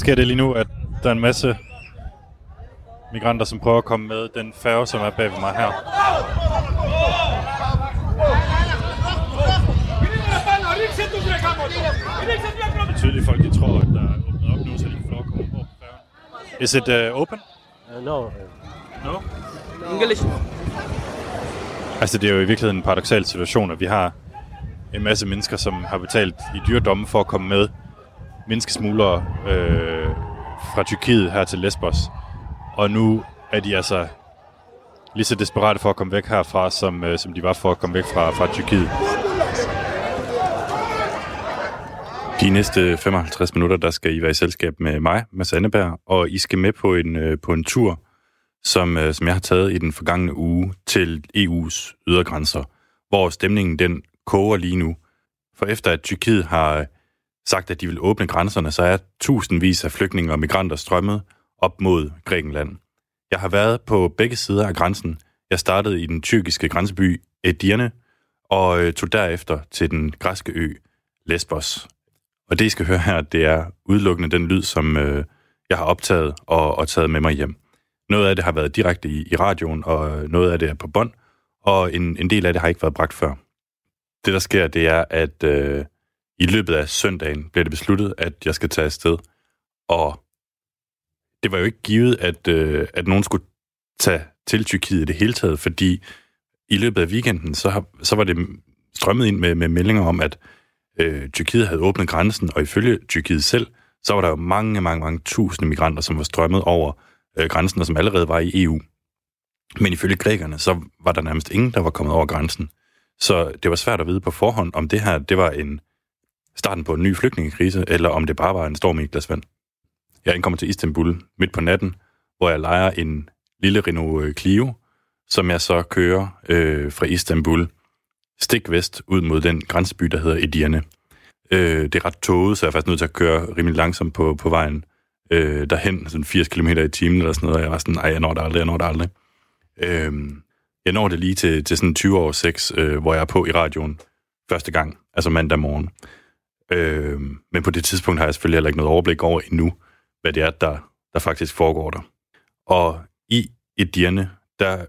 Sker det lige nu, at der er en masse migranter, som prøver at komme med den færge, som er bag ved mig her. Det er tydeligt, folk de tror, at der er åbnet op nu, så de kan få lov at komme ombord på færgen. Is it uh, open? Uh, no, No. English. Altså, det er jo i virkeligheden en paradoxal situation, at vi har en masse mennesker, som har betalt i dyredomme for at komme med menneskesmuglere øh, fra Tyrkiet her til Lesbos. Og nu er de altså lige så desperate for at komme væk herfra, som, øh, som de var for at komme væk fra, fra Tyrkiet. De næste 55 minutter, der skal I være i selskab med mig, Mads Anneberg, og I skal med på en, øh, på en tur, som, øh, som jeg har taget i den forgangne uge til EU's ydergrænser, hvor stemningen den koger lige nu. For efter at Tyrkiet har sagt, at de vil åbne grænserne, så er tusindvis af flygtninge og migranter strømmet op mod Grækenland. Jeg har været på begge sider af grænsen. Jeg startede i den tyrkiske grænseby Edirne, og øh, tog derefter til den græske ø Lesbos. Og det, I skal høre her, det er udelukkende den lyd, som øh, jeg har optaget og, og taget med mig hjem. Noget af det har været direkte i, i radioen, og øh, noget af det er på bånd, og en, en del af det har ikke været bragt før. Det, der sker, det er, at øh, i løbet af søndagen blev det besluttet, at jeg skal tage afsted. Og det var jo ikke givet, at, øh, at nogen skulle tage til Tyrkiet i det hele taget, fordi i løbet af weekenden, så, har, så var det strømmet ind med, med meldinger om, at øh, Tyrkiet havde åbnet grænsen, og ifølge Tyrkiet selv, så var der jo mange, mange, mange tusinde migranter, som var strømmet over øh, grænsen, og som allerede var i EU. Men ifølge grækerne, så var der nærmest ingen, der var kommet over grænsen. Så det var svært at vide på forhånd, om det her det var en starten på en ny flygtningekrise, eller om det bare var en storm i et glas vand. Jeg ankommer til Istanbul midt på natten, hvor jeg leger en lille Renault øh, Clio, som jeg så kører øh, fra Istanbul stik vest ud mod den grænseby, der hedder Edirne. Øh, det er ret tåget, så jeg er faktisk nødt til at køre rimelig langsomt på, på vejen øh, derhen, sådan 80 km i timen eller sådan noget, og jeg var sådan, ej, jeg når det aldrig, jeg når det aldrig. Øh, jeg når det lige til, til sådan 20 år 6, øh, hvor jeg er på i radioen første gang, altså mandag morgen. Øh, men på det tidspunkt har jeg selvfølgelig heller ikke noget overblik over endnu, hvad det er, der, der faktisk foregår der. Og i Edirne, der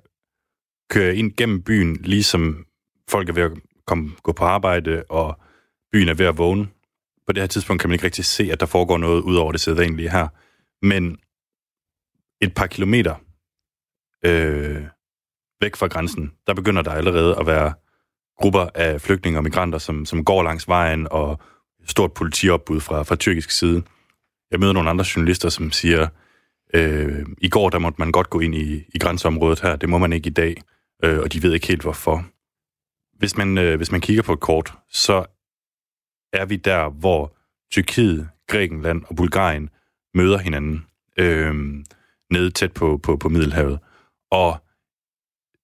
kører jeg ind gennem byen, ligesom folk er ved at komme, gå på arbejde, og byen er ved at vågne. På det her tidspunkt kan man ikke rigtig se, at der foregår noget ud over det sædvanlige her. Men et par kilometer øh, væk fra grænsen, der begynder der allerede at være grupper af flygtninge og migranter, som, som går langs vejen, og stort politiopbud fra, fra tyrkisk side. Jeg møder nogle andre journalister, som siger, øh, i går der måtte man godt gå ind i, i grænseområdet her, det må man ikke i dag, øh, og de ved ikke helt hvorfor. Hvis man, øh, hvis man kigger på et kort, så er vi der, hvor Tyrkiet, Grækenland og Bulgarien møder hinanden øh, nede tæt på, på, på Middelhavet. Og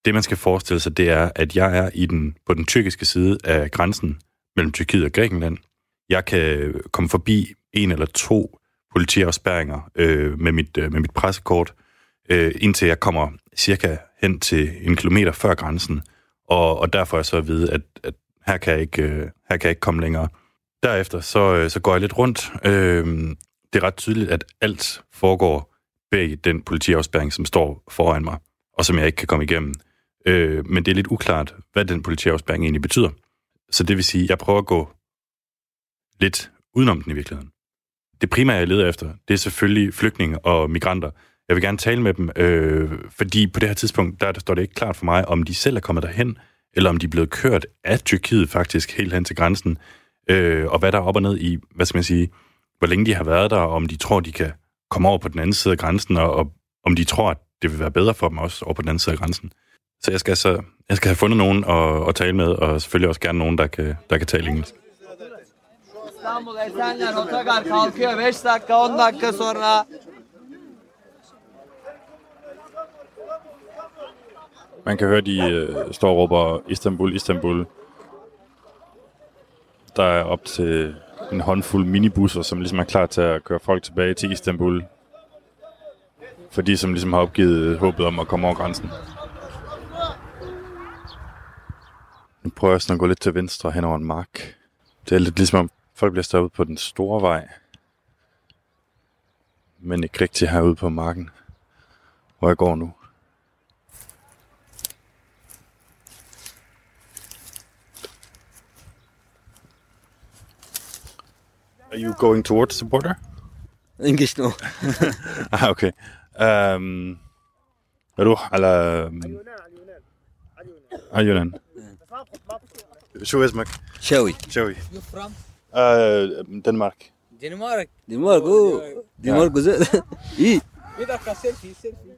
det, man skal forestille sig, det er, at jeg er i den, på den tyrkiske side af grænsen mellem Tyrkiet og Grækenland. Jeg kan komme forbi en eller to politiafspærringer øh, med, mit, øh, med mit pressekort, øh, indtil jeg kommer cirka hen til en kilometer før grænsen, og, og derfor er jeg så at vide, at, at her, kan jeg ikke, øh, her kan jeg ikke komme længere. Derefter så, øh, så går jeg lidt rundt. Øh, det er ret tydeligt, at alt foregår bag den politiafspærring, som står foran mig, og som jeg ikke kan komme igennem. Øh, men det er lidt uklart, hvad den politiafspærring egentlig betyder. Så det vil sige, at jeg prøver at gå lidt udenom den i virkeligheden. Det primære, jeg leder efter, det er selvfølgelig flygtninge og migranter. Jeg vil gerne tale med dem, øh, fordi på det her tidspunkt, der, der står det ikke klart for mig, om de selv er kommet derhen, eller om de er blevet kørt af Tyrkiet faktisk helt hen til grænsen, øh, og hvad der er op og ned i, hvad skal man sige, hvor længe de har været der, og om de tror, de kan komme over på den anden side af grænsen, og, og om de tror, at det vil være bedre for dem også over på den anden side af grænsen. Så jeg skal, så, jeg skal have fundet nogen at, at tale med, og selvfølgelig også gerne nogen, der kan, der kan tale engelsk. İstanbul Esenler Otogar kalkıyor 5 dakika 10 dakika sonra. Man kan høre, de øh, står og råber Istanbul, Istanbul. Der er op til en håndfuld minibusser, som ligesom er klar til at køre folk tilbage til Istanbul. For de, som ligesom har opgivet øh, håbet om at komme over grænsen. Nu prøver jeg sådan at gå lidt til venstre hen over en mark. Det er lidt ligesom folk bliver stoppet på den store vej. men ikke rigtig herude på marken, hvor jeg går nu. Are you going towards the border? English no. Ah, okay. Um, نروح على على اليونان شو اسمك؟ شوي شوي You from? آه دنمارك Denmark. دنمارك اوه دنمارك وزاد ايه Bir dakika selfie, selfie.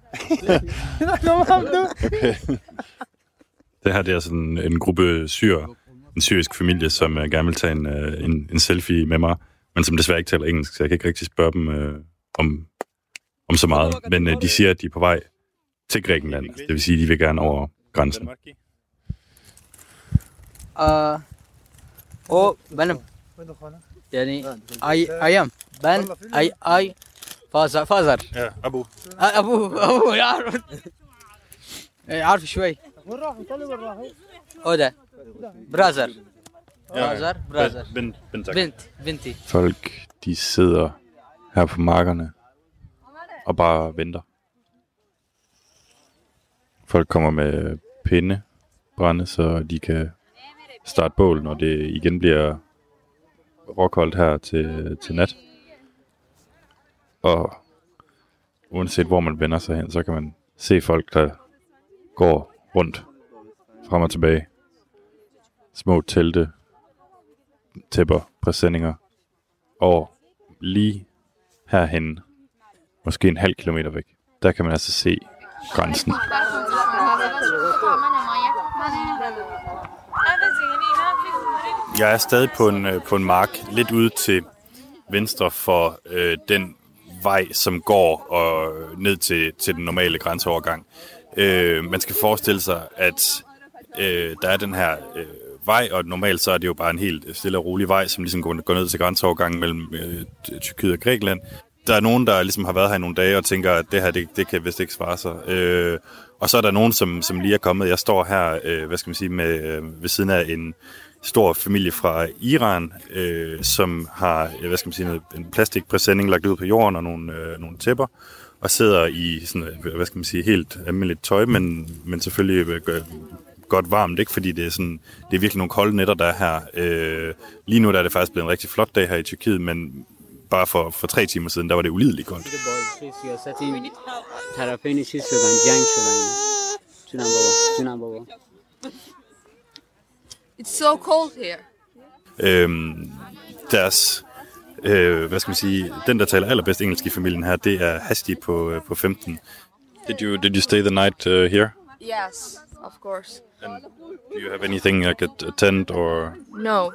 Det her det er sådan en gruppe syrer, en syrisk familie, som uh, gerne vil tage en, uh, en, en selfie med mig, men som desværre ikke taler engelsk, så jeg kan ikke rigtig spørge dem uh, om, om så meget. Men uh, de siger, at de er på vej til Grækenland. Altså, det vil sige, at de vil gerne over grænsen. Aa, o benim. Yani ay ayam. Ben ay ay fazar fazar. Ja, Abu. آه، ابوه ابوه يعرف إيه، عارف شوي اودا برازر برازر برازر Ben, ben, tak. بنت بنتي Folk, de sidder her på markerne og bare venter. Folk kommer med pinde brænde, så de kan starte bål, når det igen bliver råkoldt her til, til nat. Og uanset hvor man vender sig hen, så kan man se folk, der går rundt frem og tilbage. Små telte, tæpper, præsendinger. Og lige herhen, måske en halv kilometer væk, der kan man altså se grænsen. Jeg er stadig på en, øh, på en mark, lidt ude til venstre for øh, den vej, som går og ned til, til den normale grænseovergang. Øh, man skal forestille sig, at øh, der er den her øh, vej, og normalt så er det jo bare en helt stille og rolig vej, som ligesom går, går ned til grænseovergangen mellem øh, Tyrkiet og Grækenland. Der er nogen, der ligesom har været her i nogle dage og tænker, at det her, det, det kan vist ikke svare sig. Øh, og så er der nogen, som, som lige er kommet. Jeg står her, øh, hvad skal man sige, med, øh, ved siden af en stor familie fra Iran, øh, som har, hvad skal man sige, noget, en plastikpræsending lagt ud på jorden og nogle, øh, nogle tæpper, og sidder i sådan, øh, hvad skal man sige, helt almindeligt tøj, men, men selvfølgelig øh, gør- godt varmt, ikke? fordi det er, sådan, det er virkelig nogle kolde nætter, der er her. Øh, lige nu der er det faktisk blevet en rigtig flot dag her i Tyrkiet, men bare for, for tre timer siden, der var det ulideligt koldt. It's so cold here. Øhm, deres, øh, hvad skal man sige, den der taler allerbedst engelsk i familien her, det er Hasti på, øh, på 15. Did you, did you stay the night uh, here? Yes, of course. And do you have anything like a, a tent or... No.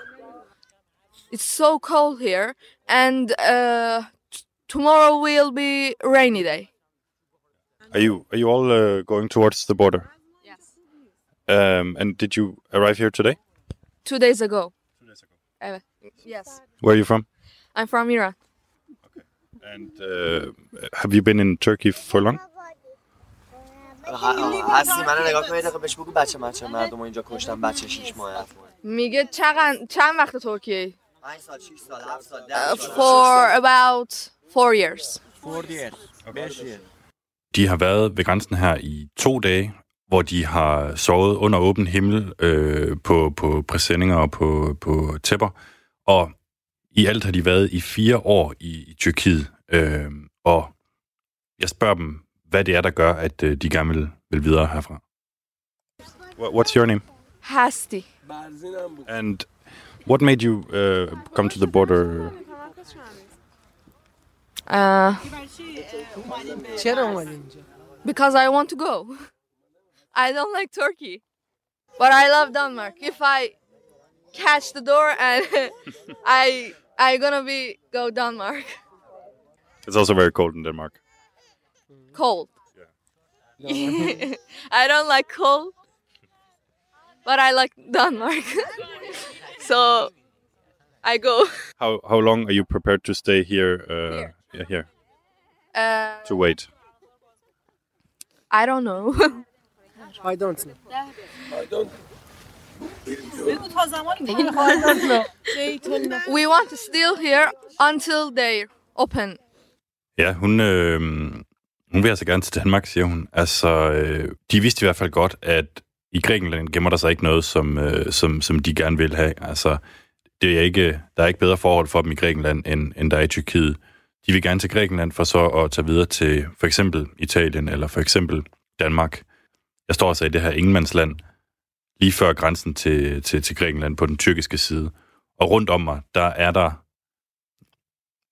It's so cold here, and uh, t- tomorrow will be rainy day. Are you, are you all uh, going towards the border? Yes. Um, and did you arrive here today? Two days ago. Two days ago. yes. Where are you from? I'm from Iran. And uh, have you been in Turkey for long? هستی منو نگاه کنید دقیقه بهش بگو بچه بچه مردم رو اینجا کشتن بچه 6 ماه هفت ماه میگه چند چند وقت ترکیه 5 سال 6 سال 7 سال Uh, 10 سال for about four years. De har været ved grænsen her i to dage, hvor de har sovet under åben himmel øh, på, på præsendinger og på, på tæpper. Og i alt har de været i fire år i, i Tyrkiet. Øh, og jeg spørger dem, hvad det er, der gør, at øh, de gerne vil, vil videre herfra. What's your name? Hasti. And what made you uh, come to the border? Uh, because I want to go. I don't like Turkey, but I love Denmark. If I catch the door and I I gonna be go Denmark. It's also very cold in Denmark. Cold. Yeah. I don't like cold, but I like Denmark. so I go. How how long are you prepared to stay here? Uh, Here. Yeah, here Uh, to wait. I don't know. I don't know. we want to still here until they open. Ja, hun, øh, hun vil altså gerne til Danmark, siger hun. Altså, øh, de vidste i hvert fald godt, at i Grækenland gemmer der sig ikke noget, som, øh, som, som de gerne vil have. Altså, det er ikke, der er ikke bedre forhold for dem i Grækenland, end, end der er i Tyrkiet. De vil gerne til Grækenland for så at tage videre til for eksempel Italien eller for eksempel Danmark. Jeg står altså i det her ingenmandsland, lige før grænsen til, til, til Grækenland på den tyrkiske side. Og rundt om mig, der er der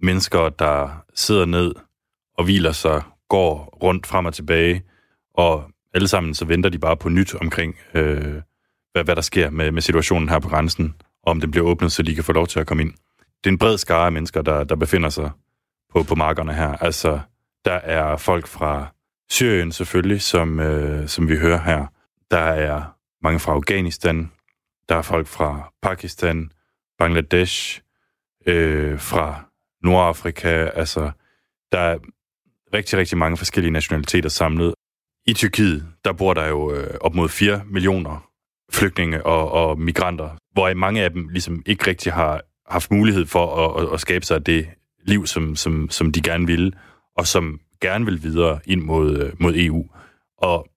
mennesker, der sidder ned og hviler sig, går rundt frem og tilbage, og alle sammen så venter de bare på nyt omkring, øh, hvad, hvad der sker med, med situationen her på grænsen, og om den bliver åbnet, så de kan få lov til at komme ind. Det er en bred skare af mennesker, der, der befinder sig på, på markerne her. Altså, der er folk fra Syrien selvfølgelig, som, øh, som vi hører her. Der er mange fra Afghanistan. Der er folk fra Pakistan, Bangladesh, øh, fra Nordafrika. Altså, der er rigtig, rigtig mange forskellige nationaliteter samlet. I Tyrkiet, der bor der jo øh, op mod 4 millioner flygtninge og, og migranter, hvor mange af dem ligesom ikke rigtig har haft mulighed for at, at, at skabe sig det liv, som, som, som de gerne ville, og som gerne vil videre ind mod, øh, mod EU. Og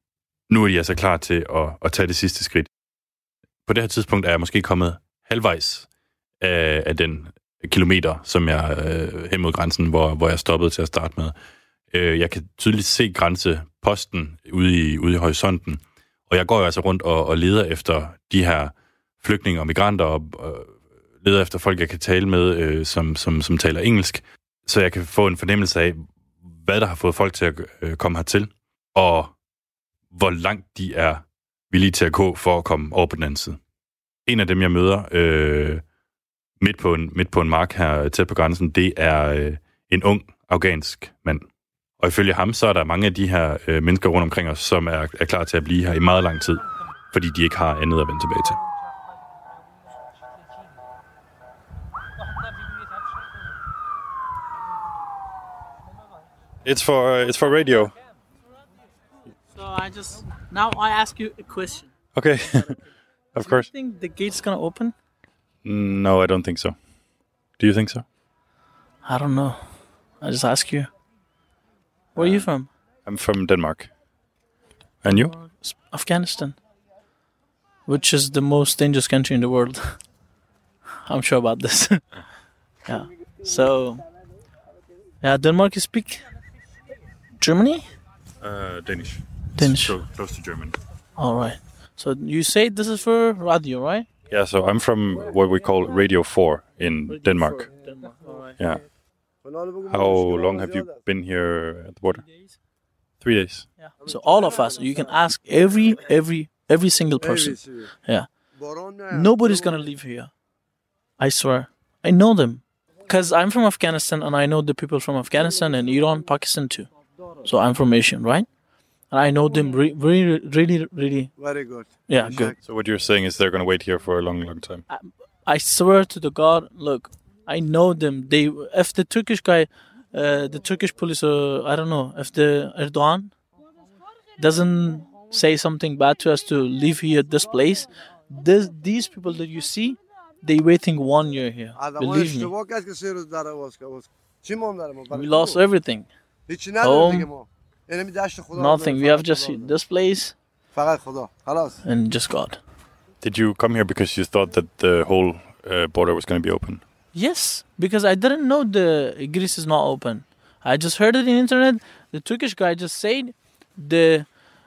nu er de altså klar til at, at tage det sidste skridt. På det her tidspunkt er jeg måske kommet halvvejs af, af den kilometer, som jeg øh, hen mod grænsen, hvor, hvor jeg stoppede til at starte med. Øh, jeg kan tydeligt se grænseposten ude i, ude i horisonten, og jeg går jo altså rundt og, og leder efter de her flygtninge og migranter, og, og leder efter folk, jeg kan tale med, øh, som, som, som taler engelsk, så jeg kan få en fornemmelse af, hvad der har fået folk til at øh, komme hertil, og hvor langt de er villige til at gå for at komme over på den anden side. En af dem, jeg møder øh, midt, på en, midt på en mark her tæt på grænsen, det er øh, en ung afghansk mand. Og ifølge ham, så er der mange af de her øh, mennesker rundt omkring os, som er, er klar til at blive her i meget lang tid, fordi de ikke har andet at vende tilbage til. It's for uh, it's for radio. So I just now I ask you a question. Okay, of course. Do you think the gate's gonna open? No, I don't think so. Do you think so? I don't know. I just ask you. Where are you from? I'm from Denmark. And you? Afghanistan. Which is the most dangerous country in the world. I'm sure about this. yeah. So yeah, Denmark you speak Germany? Uh, Danish. Danish. So close to German. All right. So you say this is for radio, right? Yeah, so I'm from what we call Radio 4 in Denmark. Denmark. All right. Yeah. How long have you been here at the border? Three days. Yeah. So all of us, you can ask every every every single person. Yeah. Nobody's gonna leave here. I swear. I know them. Because I'm from Afghanistan and I know the people from Afghanistan and Iran, Pakistan too. So I'm from Asian, right? And I know them re- really, really, really. Very good. Yeah, good. So what you're saying is they're going to wait here for a long, long time. I swear to the God, look, I know them. They, if the Turkish guy, uh, the Turkish police, uh, I don't know, if the Erdogan doesn't say something bad to us to leave here this place, this, these people that you see, they waiting one year here. Believe me, we lost everything. Home, nothing. We have just this place and just God. Did you come here because you thought that the whole uh, border was going to be open? Yes, because I didn't know the Greece is not open. I just heard it in internet. The Turkish guy just said the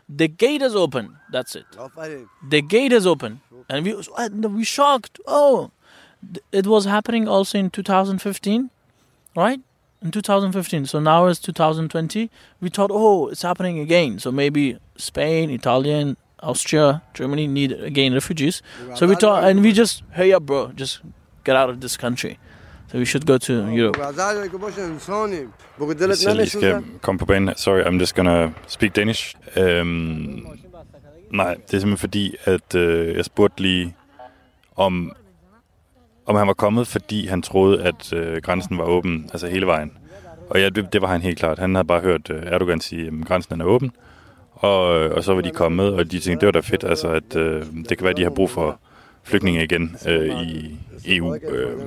the gate is open. That's it. The gate is open, and we we shocked. Oh, it was happening also in 2015, right? In 2015. So now it's 2020. We thought, oh, it's happening again. So maybe Spain, Italian, Austria, Germany need again refugees. So we thought, and we just, hey up, bro, just get out of this country. So we should go to Europe. Hvis jeg skal komme på banen. Sorry, I'm just gonna speak Danish. Øhm, nej, det er simpelthen fordi, at øh, jeg spurgte lige, om, om han var kommet, fordi han troede, at øh, grænsen var åben, altså hele vejen. Og ja, det, det var han helt klart. Han havde bare hørt øh, Erdogan sige, at grænsen er åben. Og, øh, og så var de kommet, og de tænkte, det var da fedt, altså, at øh, det kan være, at de har brug for flygtninge igen øh, i EU. Øh,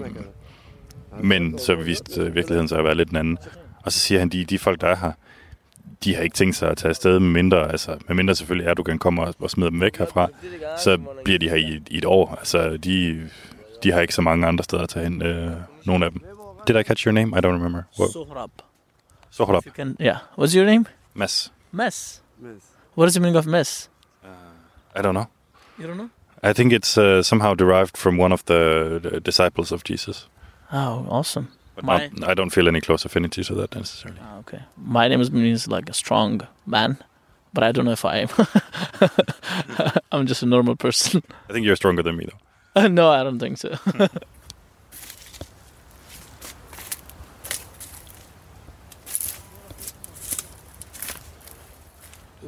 men så viste øh, virkeligheden sig at være lidt en anden. Og så siger han, de, de folk, der er her, de har ikke tænkt sig at tage afsted, med mindre, altså, med mindre selvfølgelig Erdogan kommer og, og smider dem væk herfra, så bliver de her i, i et år. Altså, de, de har ikke så mange andre steder at tage hen, øh, nogle af dem. Did I catch your name? I don't remember. What? Sohrab. Sohrab. You can, yeah. What's your name? Mass. Mess. What is the meaning of mess? I don't know. You don't know? I think it's uh, somehow derived from one of the, the disciples of Jesus. Oh, awesome. But My- not, I don't feel any close affinity to that necessarily. Ah, okay. My name is means like a strong man, but I don't know if I am. I'm just a normal person. I think you're stronger than me, though. no, I don't think so.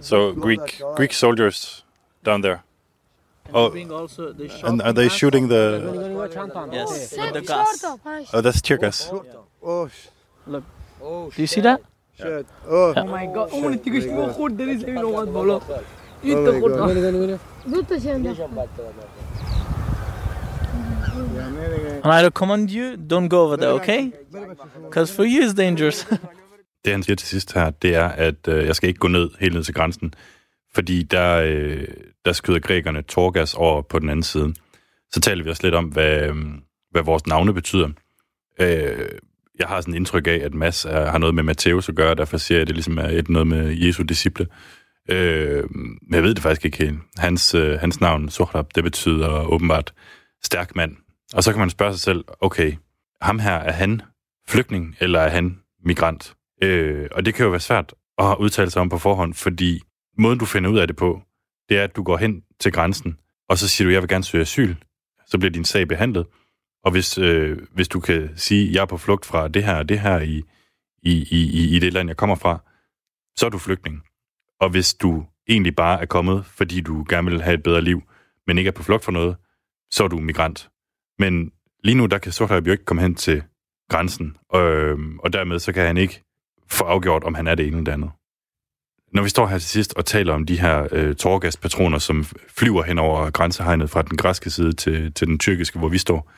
So Greek Greek soldiers down there. Oh, also the and are they shooting the? Yes, with the gas. Oh, that's tear gas. Do you see that? Oh my god. اون تيجي شنو خود دني زي لو واد بولو. And I recommend you, don't go over there, okay? Because for you is dangerous. det han siger til sidst her, det er, at øh, jeg skal ikke gå ned helt ned til grænsen, fordi der, øh, der skyder grækerne torgas over på den anden side. Så taler vi også lidt om, hvad, øh, hvad vores navne betyder. Øh, jeg har sådan et indtryk af, at Mads er, har noget med Matthæus at gøre, derfor siger jeg, at det ligesom er et noget med Jesu disciple. Øh, men jeg ved det faktisk ikke helt. Hans, øh, hans navn, Sohrab, det betyder åbenbart stærk mand. Og så kan man spørge sig selv, okay, ham her, er han flygtning, eller er han migrant? Øh, og det kan jo være svært at udtale sig om på forhånd, fordi måden, du finder ud af det på, det er, at du går hen til grænsen, og så siger du, jeg vil gerne søge asyl. Så bliver din sag behandlet. Og hvis, øh, hvis du kan sige, jeg er på flugt fra det her og det her i, i, i, i det land, jeg kommer fra, så er du flygtning. Og hvis du egentlig bare er kommet, fordi du gerne vil have et bedre liv, men ikke er på flugt for noget, så er du migrant. Men lige nu, der kan Sorthøj jo ikke komme hen til grænsen, og, øhm, og dermed så kan han ikke få afgjort, om han er det ene eller det andet. Når vi står her til sidst og taler om de her øh, tårgaspatroner, som flyver hen over grænsehegnet fra den græske side til, til den tyrkiske, hvor vi står,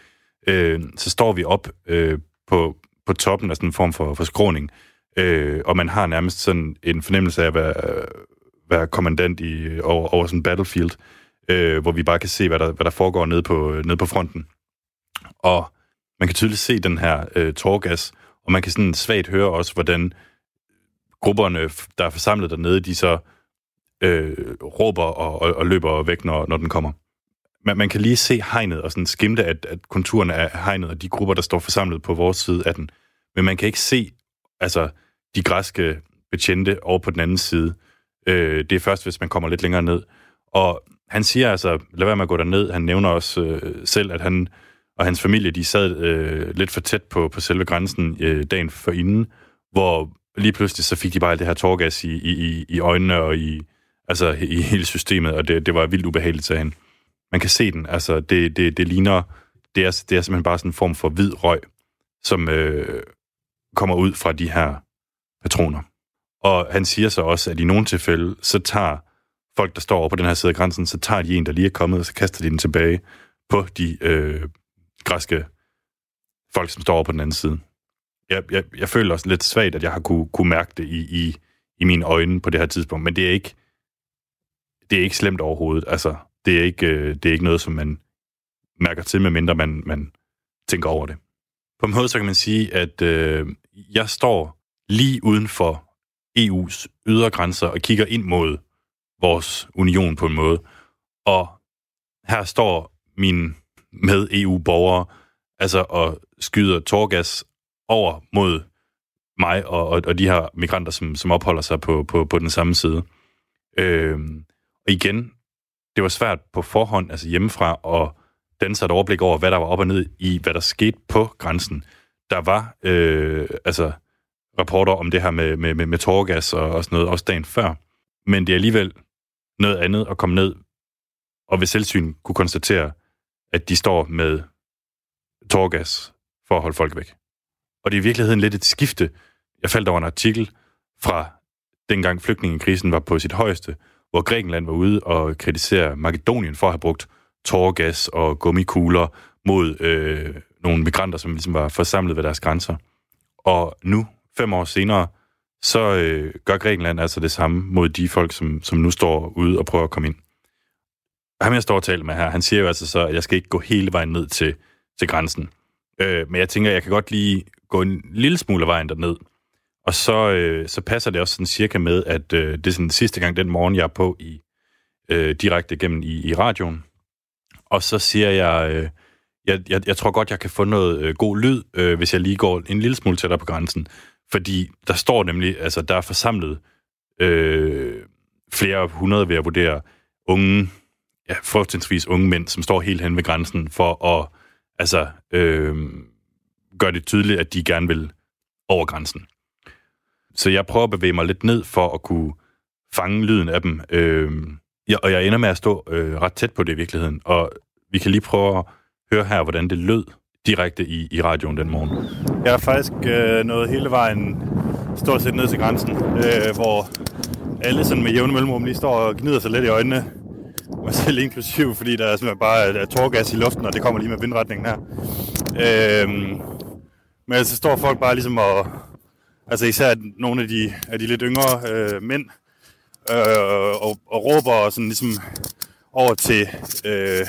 øh, så står vi op øh, på, på toppen af sådan en form for, for skråning, øh, og man har nærmest sådan en fornemmelse af at være, være kommandant i, over, over sådan en battlefield, øh, hvor vi bare kan se, hvad der, hvad der foregår nede på, nede på fronten. Og man kan tydeligt se den her øh, tårgas, og man kan sådan svagt høre også, hvordan grupperne, der er forsamlet dernede, de så øh, råber og, og, og løber væk, når, når den kommer. Man, man kan lige se hegnet og sådan skimte, at, at konturen af hegnet og de grupper, der står forsamlet på vores side af den. Men man kan ikke se altså, de græske betjente over på den anden side. Øh, det er først, hvis man kommer lidt længere ned. Og han siger altså, lad være med at gå derned. Han nævner også øh, selv, at han og hans familie, de sad øh, lidt for tæt på, på selve grænsen øh, dagen for inden, hvor lige pludselig så fik de bare alt det her tårgas i, i, i øjnene og i, altså, i hele systemet, og det, det var vildt ubehageligt, sagde han. Man kan se den, altså det, det, det ligner, det er, det er simpelthen bare sådan en form for hvid røg, som øh, kommer ud fra de her patroner. Og han siger så også, at i nogle tilfælde, så tager folk, der står over på den her side af grænsen, så tager de en, der lige er kommet, og så kaster de den tilbage på de øh, græske folk, som står over på den anden side. Jeg, jeg, jeg føler også lidt svagt, at jeg har kunne, kunne mærke det i, i, i mine øjne på det her tidspunkt, men det er ikke, det er ikke slemt overhovedet. Altså, det er ikke, øh, det er ikke noget, som man mærker til, medmindre man, man tænker over det. På en måde, så kan man sige, at øh, jeg står lige uden for EU's ydre grænser og kigger ind mod vores union på en måde. Og her står min med EU-borgere altså og skyder torgas over mod mig og, og, og de her migranter, som, som opholder sig på, på, på den samme side. Øh, og igen, det var svært på forhånd, altså hjemmefra, at danne sig et overblik over, hvad der var op og ned i, hvad der skete på grænsen. Der var øh, altså rapporter om det her med, med, med, med tårgas og, og sådan noget, også dagen før. Men det er alligevel noget andet at komme ned og ved selvsyn kunne konstatere, at de står med torgas for at holde folk væk. Og det er i virkeligheden lidt et skifte. Jeg faldt over en artikel fra dengang flygtningekrisen var på sit højeste, hvor Grækenland var ude og kritisere Makedonien for at have brugt tårgas og gummikugler mod øh, nogle migranter, som ligesom var forsamlet ved deres grænser. Og nu, fem år senere, så øh, gør Grækenland altså det samme mod de folk, som, som nu står ude og prøver at komme ind. Ham, jeg står og taler med her, han siger jo altså så, at jeg skal ikke gå hele vejen ned til, til grænsen. Øh, men jeg tænker, jeg kan godt lige gå en lille smule af vejen derned. Og så, øh, så passer det også sådan cirka med, at øh, det er sådan sidste gang den morgen, jeg er på i øh, direkte gennem i, i radioen. Og så siger jeg, øh, jeg, jeg, jeg tror godt, jeg kan få noget øh, god lyd, øh, hvis jeg lige går en lille smule tættere på grænsen. Fordi der står nemlig, altså der er forsamlet øh, flere hundrede, ved at vurdere, unge, ja, fortrinsvis unge mænd, som står helt hen ved grænsen for at altså, øh, gøre det tydeligt, at de gerne vil over grænsen. Så jeg prøver at bevæge mig lidt ned for at kunne fange lyden af dem. Øh, ja, og jeg ender med at stå øh, ret tæt på det i virkeligheden. Og vi kan lige prøve at høre her, hvordan det lød direkte i, i radioen den morgen. Jeg er faktisk øh, nået hele vejen stort set ned til grænsen, øh, hvor alle sådan med jævne mellemrum lige står og gnider sig lidt i øjnene. Mig selv inklusiv, fordi der er simpelthen bare er tårgas i luften, og det kommer lige med vindretningen her. Øhm, men så står folk bare ligesom og... Altså især nogle af de, af de lidt yngre øh, mænd, øh, og, og råber og sådan ligesom over til øh,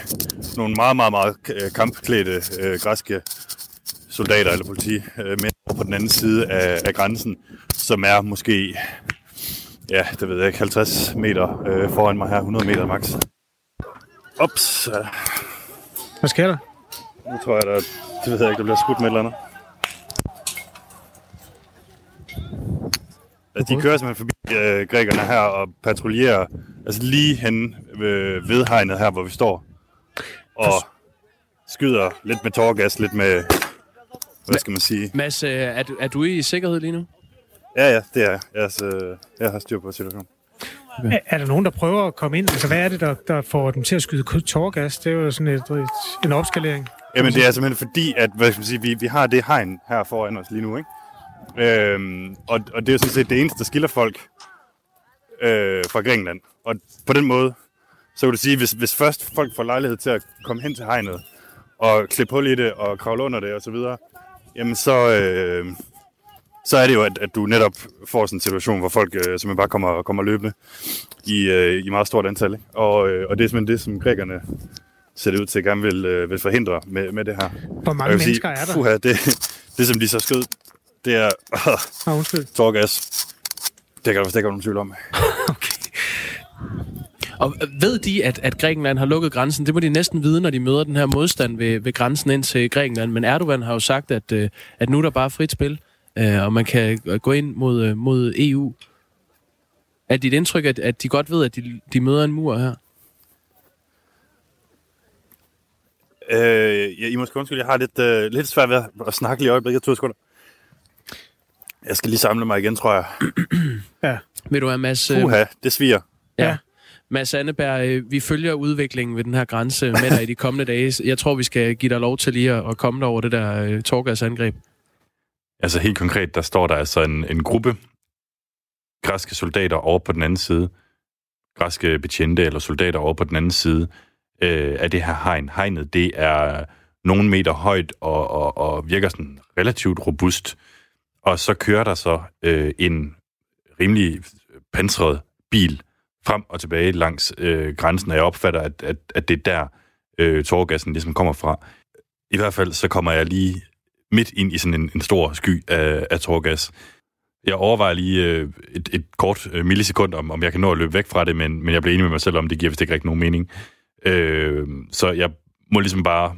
nogle meget, meget, meget øh, kampklædte øh, græske soldater eller politi øh, med på den anden side af, af grænsen, som er måske, ja, det ved jeg ikke, 50 meter øh, foran mig her, 100 meter max. Ups. Øh. Hvad sker der? Nu tror jeg, der, det ved jeg ikke, der bliver skudt med et eller andet. Altså, de kører simpelthen forbi øh, grækerne her og patruljerer altså lige hen ved, ved hegnet her, hvor vi står. Og skyder lidt med tårgas, lidt med, hvad skal man sige? Mads, øh, er du, er du i sikkerhed lige nu? Ja, ja, det er jeg. Jeg, altså, jeg har styr på situationen. Er, er der nogen, der prøver at komme ind? Altså, hvad er det, der, der får dem til at skyde tårgas? Det er jo sådan et, et, en opskalering. Jamen, det er simpelthen fordi, at hvad skal man sige, vi, vi har det hegn her foran os lige nu, ikke? Øhm, og, og det er jo sådan set det eneste, der skiller folk øh, fra Grækenland. Og på den måde, så vil du sige, hvis, hvis først folk får lejlighed til at komme hen til hegnet, og klippe hul i det, og kravle under det, og så videre, jamen så, øh, så er det jo, at, at du netop får sådan en situation, hvor folk øh, simpelthen bare kommer, kommer løbende i, øh, i meget stort antal. Ikke? Og, øh, og det er simpelthen det, som grækerne ser det ud til at gerne vil, øh, vil forhindre med, med det her. Hvor mange mennesker er der? Fuha, det, det, som de så skød, det er øh, Ah, undskyld. tårgas. Det kan der vist ikke være nogen tvivl om. Og ved de, at, at Grækenland har lukket grænsen? Det må de næsten vide, når de møder den her modstand ved, ved grænsen ind til Grækenland. Men Erdogan har jo sagt, at, øh, at nu er der bare frit spil, øh, og man kan gå ind mod, øh, mod EU. Er dit indtryk, at, at de godt ved, at de, de møder en mur her? Øh, ja, I måske undskylde, jeg har lidt, øh, lidt svært ved at, snakke lige i øjeblikket. To sekunder. Jeg skal lige samle mig igen, tror jeg. Ja. Vil du have, Mads... øh, Puha, det sviger. Ja. Mads Anneberg, øh, vi følger udviklingen ved den her grænse med dig i de kommende dage. Jeg tror, vi skal give dig lov til lige at, at komme over det der øh, torgasangreb. Altså helt konkret, der står der altså en, en gruppe græske soldater over på den anden side, græske betjente eller soldater over på den anden side øh, af det her hegn. Hegnet, det er nogle meter højt og, og, og virker sådan relativt robust. Og så kører der så øh, en rimelig pansret bil frem og tilbage langs øh, grænsen, og jeg opfatter, at, at, at det er der, øh, tårgassen ligesom kommer fra. I hvert fald så kommer jeg lige midt ind i sådan en, en stor sky af, af tårgas. Jeg overvejer lige øh, et, et kort øh, millisekund, om, om jeg kan nå at løbe væk fra det, men, men jeg bliver enig med mig selv om, det giver vist ikke rigtig nogen mening. Øh, så jeg må ligesom bare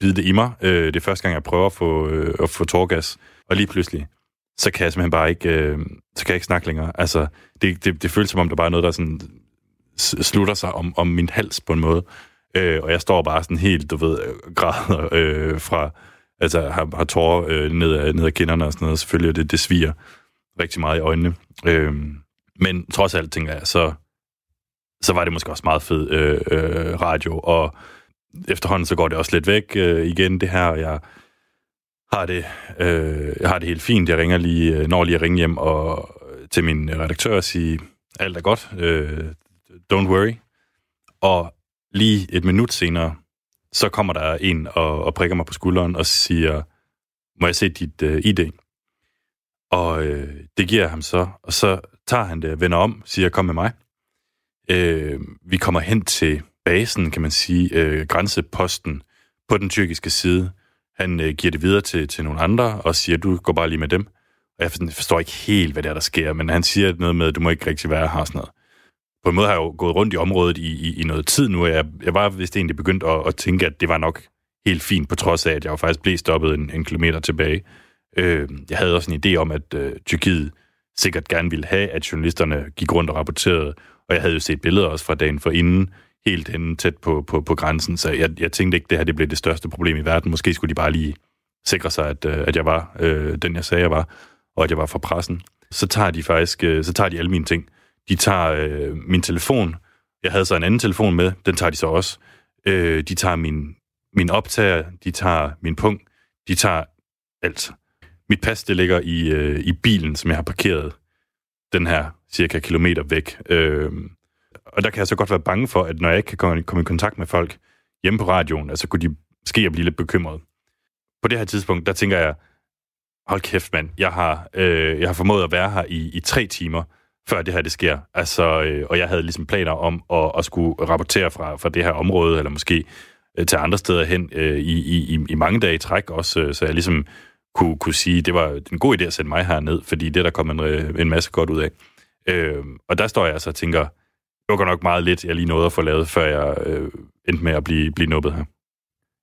bide det i mig. Øh, det er første gang, jeg prøver at få, øh, at få tårgas, og lige pludselig, så kan jeg simpelthen bare ikke, øh, så kan jeg ikke snakke længere. Altså, det, det, det føles som om, der bare er noget, der sådan slutter sig om, om min hals på en måde. Øh, og jeg står bare sådan helt, du ved, øh, græder øh, fra, altså har, har tårer øh, ned, ad, ned ad kinderne og sådan noget. Selvfølgelig, det, det sviger rigtig meget i øjnene. Øh, men trods alt, tænker jeg, så, så var det måske også meget fed øh, øh, radio, og efterhånden så går det også lidt væk øh, igen, det her, jeg har det, øh, jeg har det helt fint. Jeg ringer lige, øh, når lige at ringe hjem og øh, til min øh, redaktør og sige, alt er godt, øh, don't worry. Og lige et minut senere, så kommer der en og, og prikker mig på skulderen og siger, må jeg se dit øh, ID? Og øh, det giver jeg ham så, og så tager han det, vender om, siger, kom med mig. Øh, vi kommer hen til basen, kan man sige, øh, grænseposten på den tyrkiske side. Han øh, giver det videre til, til nogle andre og siger, du går bare lige med dem. Og jeg forstår ikke helt, hvad det er, der sker, men han siger noget med, du må ikke rigtig være her og sådan noget. På en måde har jeg jo gået rundt i området i, i, i noget tid nu, og jeg, jeg var vist egentlig begyndt at, at tænke, at det var nok helt fint, på trods af, at jeg jo faktisk blev stoppet en, en kilometer tilbage. Øh, jeg havde også en idé om, at øh, Tyrkiet sikkert gerne ville have, at journalisterne gik rundt og rapporterede, og jeg havde jo set billeder også fra dagen for inden, helt henne tæt på, på, på grænsen, så jeg, jeg tænkte ikke, at det her det blev det største problem i verden. Måske skulle de bare lige sikre sig, at, øh, at jeg var øh, den, jeg sagde, jeg var, og at jeg var fra pressen. Så tager de faktisk øh, så tager de alle mine ting. De tager øh, min telefon. Jeg havde så en anden telefon med. Den tager de så også. Øh, de tager min, min optager. De tager min punkt. De tager alt. Mit pas, det ligger i, øh, i bilen, som jeg har parkeret den her cirka kilometer væk. Øh, og der kan jeg så godt være bange for, at når jeg ikke kan komme, i kontakt med folk hjemme på radioen, altså kunne de ske at blive lidt bekymret. På det her tidspunkt, der tænker jeg, hold kæft mand, jeg har, øh, jeg har formået at være her i, i tre timer, før det her det sker. Altså, øh, og jeg havde ligesom planer om at, at skulle rapportere fra, fra det her område, eller måske øh, til andre steder hen øh, i, i, i mange dage i træk også, øh, så jeg ligesom kunne, kunne sige, det var en god idé at sætte mig herned, fordi det der kom en, øh, en masse godt ud af. Øh, og der står jeg altså og tænker, det var godt nok meget lidt, jeg lige nåede at få lavet, før jeg øh, endte med at blive, blive nubbet her.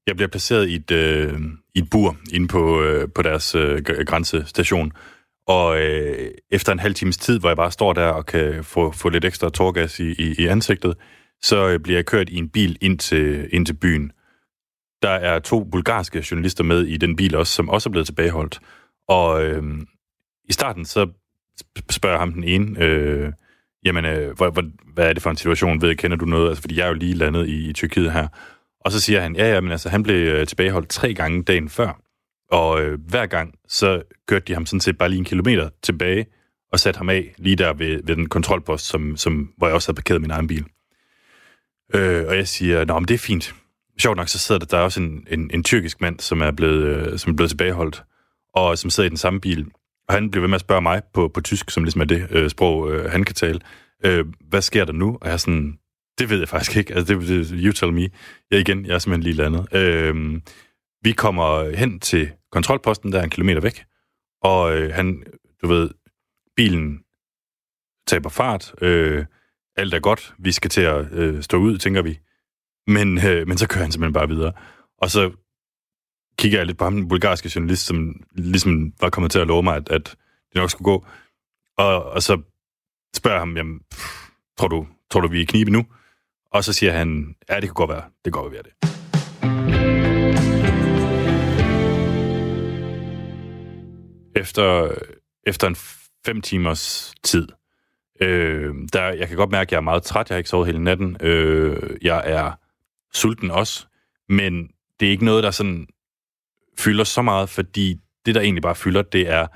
Jeg bliver placeret i et, øh, i et bur inde på, øh, på deres øh, grænsestation, og øh, efter en halv times tid, hvor jeg bare står der og kan få, få lidt ekstra torgas i, i, i ansigtet, så øh, bliver jeg kørt i en bil ind til, ind til byen. Der er to bulgarske journalister med i den bil også, som også er blevet tilbageholdt. Og øh, i starten så spørger ham den ene, øh, jamen, øh, hvad, hvad, hvad er det for en situation? Ved, kender du noget? Altså, fordi jeg er jo lige landet i, i Tyrkiet her. Og så siger han, ja, ja, men altså, han blev øh, tilbageholdt tre gange dagen før. Og øh, hver gang, så kørte de ham sådan set bare lige en kilometer tilbage, og satte ham af lige der ved, ved den kontrolpost, som, som, hvor jeg også havde parkeret min egen bil. Øh, og jeg siger, nå, men det er fint. Sjovt nok, så sidder der, der er også en, en, en tyrkisk mand, som er, blevet, øh, som er blevet tilbageholdt, og som sidder i den samme bil. Og han bliver ved med at spørge mig på, på tysk, som ligesom er det øh, sprog, øh, han kan tale. Øh, hvad sker der nu? Og jeg er sådan, det ved jeg faktisk ikke. Altså, det, det you tell me. Jeg igen, jeg er simpelthen lige landet. Øh, vi kommer hen til kontrolposten, der er en kilometer væk, og øh, han, du ved, bilen taber fart, øh, alt er godt, vi skal til at øh, stå ud, tænker vi. Men, øh, men så kører han simpelthen bare videre. Og så kigger jeg lidt på ham, den bulgarske journalist, som ligesom var kommet til at love mig, at, at det nok skulle gå. Og, og så spørger jeg ham, jamen, pff, tror du, tror du, vi er i knibe nu? Og så siger han, ja, det kan godt være. Det kan godt være det. Efter, efter en fem timers tid, øh, der, jeg kan godt mærke, at jeg er meget træt. Jeg har ikke sovet hele natten. Øh, jeg er sulten også. Men det er ikke noget, der sådan fylder så meget, fordi det, der egentlig bare fylder, det er,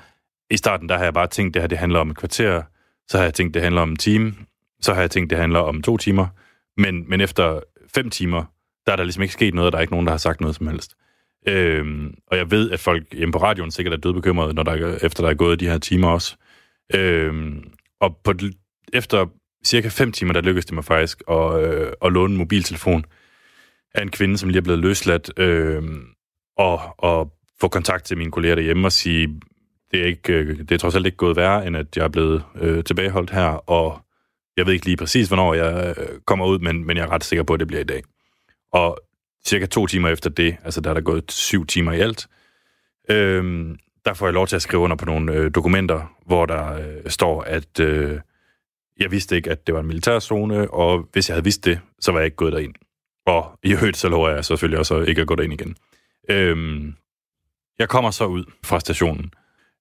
i starten, der har jeg bare tænkt, det her det handler om et kvarter, så har jeg tænkt, det handler om en time, så har jeg tænkt, det handler om to timer, men, men efter fem timer, der er der ligesom ikke sket noget, der er ikke nogen, der har sagt noget som helst. Øhm, og jeg ved, at folk hjemme på radioen sikkert er dødbekymrede, når der, efter der er gået de her timer også. Øhm, og på, efter cirka 5 timer, der lykkedes det mig faktisk at, øh, at låne en mobiltelefon af en kvinde, som lige er blevet løsladt, øh, og, og få kontakt til mine kolleger derhjemme og sige, det er, ikke, øh, det er trods alt ikke gået værre, end at jeg er blevet øh, tilbageholdt her, og jeg ved ikke lige præcis, hvornår jeg øh, kommer ud, men, men jeg er ret sikker på, at det bliver i dag. Og cirka to timer efter det, altså der er der gået syv timer i alt, øh, der får jeg lov til at skrive under på nogle øh, dokumenter, hvor der øh, står, at øh, jeg vidste ikke, at det var en militærzone, og hvis jeg havde vidst det, så var jeg ikke gået derind. Og i øvrigt, så lover jeg selvfølgelig også ikke at gå derind igen. Øh, jeg kommer så ud fra stationen.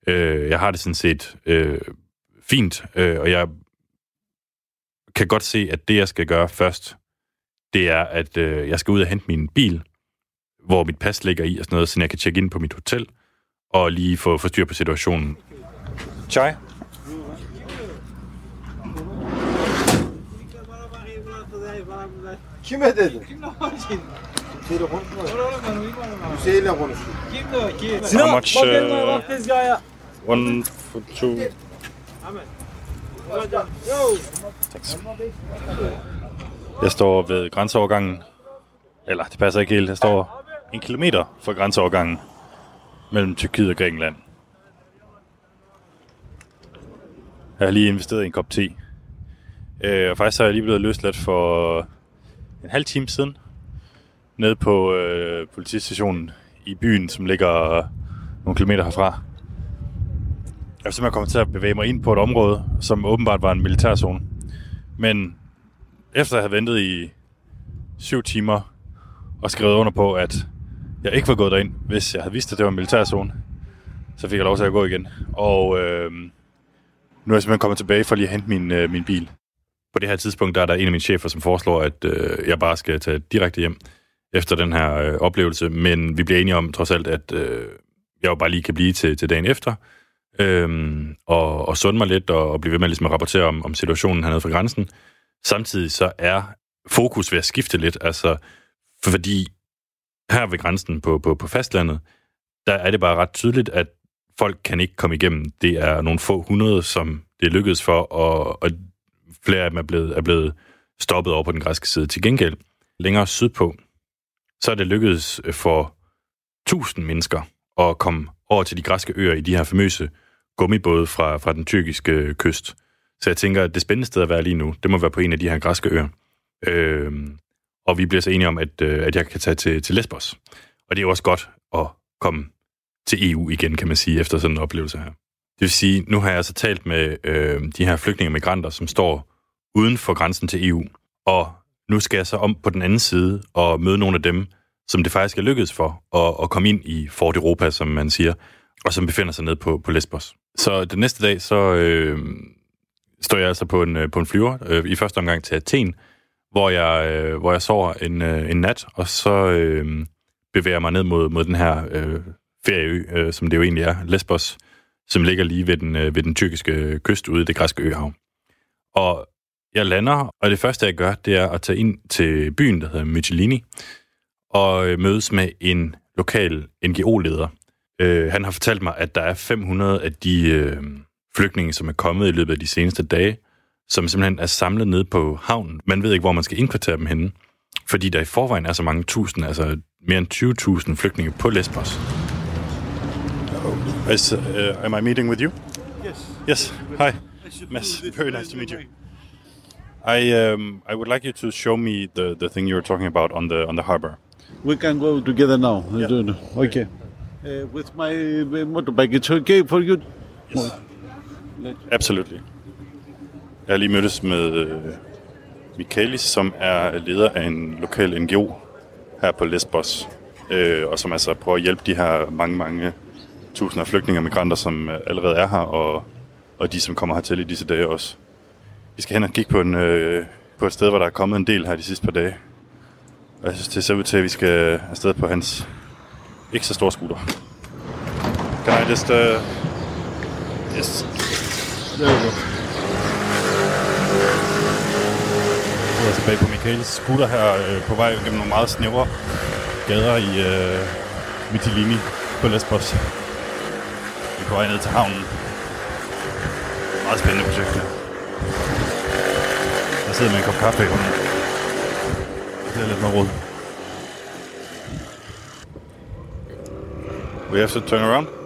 Øh, jeg har det sådan set øh, fint, øh, og jeg kan godt se, at det, jeg skal gøre først, det er, at øh, jeg skal ud og hente min bil, hvor mit pas ligger i og sådan noget, så jeg kan tjekke ind på mit hotel, og lige få, få styr på situationen. Chai? Kime dedin? Şeyle konuşma. Hüseyin'le konuş. How much, uh, One for two. Jeg står ved grænseovergangen. Eller, det passer ikke helt. Jeg står en kilometer fra grænseovergangen mellem Tyrkiet og Grækenland. Jeg har lige investeret i en kop te. Øh, og faktisk har jeg lige blevet løsladt for en halv time siden. Nede på øh, politistationen i byen, som ligger nogle kilometer herfra. Jeg er simpelthen kommet til at bevæge mig ind på et område, som åbenbart var en militærzone. Men efter at have ventet i syv timer og skrevet under på, at jeg ikke var gået derind, hvis jeg havde vidst, at det var en militærzone, så fik jeg lov til at gå igen. Og øh, nu er jeg simpelthen kommet tilbage for lige at hente min, øh, min bil. På det her tidspunkt, der er der en af mine chefer, som foreslår, at øh, jeg bare skal tage direkte hjem efter den her øh, oplevelse. Men vi bliver enige om, trods alt, at øh, jeg jo bare lige kan blive til, til dagen efter, øh, og, og sunde mig lidt, og, og blive ved med ligesom at rapportere om, om situationen hernede fra grænsen. Samtidig så er fokus ved at skifte lidt, altså fordi her ved grænsen på, på, på fastlandet, der er det bare ret tydeligt, at folk kan ikke komme igennem. Det er nogle få hundrede, som det er lykkedes for, og, og flere af dem er blevet, er blevet stoppet over på den græske side. Til gengæld, længere sydpå, så er det lykkedes for tusind mennesker at komme over til de græske øer i de her famøse gummibåde fra, fra den tyrkiske øh, kyst. Så jeg tænker, at det spændende sted at være lige nu, det må være på en af de her græske øer. Øh, og vi bliver så enige om, at, øh, at jeg kan tage til, til Lesbos. Og det er jo også godt at komme til EU igen, kan man sige, efter sådan en oplevelse her. Det vil sige, nu har jeg altså talt med øh, de her flygtninge og migranter, som står uden for grænsen til EU, og nu skal jeg så om på den anden side og møde nogle af dem, som det faktisk er lykkedes for at, at komme ind i Fort Europa, som man siger, og som befinder sig nede på, på Lesbos. Så den næste dag, så øh, stod jeg altså på en, øh, på en flyver, øh, i første omgang til Athen, hvor jeg, øh, hvor jeg sover en, øh, en nat, og så øh, bevæger mig ned mod, mod den her øh, ferieø, øh, som det jo egentlig er, Lesbos, som ligger lige ved den, øh, ved den tyrkiske øh, kyst ude i det græske øhav. Og jeg lander, og det første, jeg gør, det er at tage ind til byen, der hedder Mytilini, og øh, mødes med en lokal NGO-leder. Øh, han har fortalt mig, at der er 500 af de øh, flygtninge, som er kommet i løbet af de seneste dage, som simpelthen er samlet nede på havnen. Man ved ikke, hvor man skal indkvartere dem henne, fordi der i forvejen er så mange tusind, altså mere end 20.000 flygtninge på Lesbos. Is, uh, am I meeting with you? Yes. Yes. Hi. Mads. Very nice to meet you. I um, I would like you to show me the, the thing you were talking about on the on the harbor. We can go together now. Yeah. Okay. Uh, with my uh, motorbike, it's okay for you? Absolutely. Jeg har lige mødtes med øh, Michaelis, som er leder af en lokal NGO her på Lesbos, øh, og som altså prøver at hjælpe de her mange, mange tusinder af flygtninge og migranter, som øh, allerede er her, og, og de, som kommer hertil i disse dage også. Vi skal hen og kigge på, en, øh, på et sted, hvor der er kommet en del her de sidste par dage. Og jeg synes, det ser ud til, at vi skal afsted på hans ikke så store scooter. Can I just... Uh... Yes. There you go. Jeg er tilbage på Michaels scooter her øh, på vej gennem nogle meget snævre gader i øh, Mytilini på Lesbos. Vi er på vej ned til havnen. Meget spændende projekt her. Jeg sidder med en kop kaffe i hånden. Det er lidt noget råd. We have to turn around.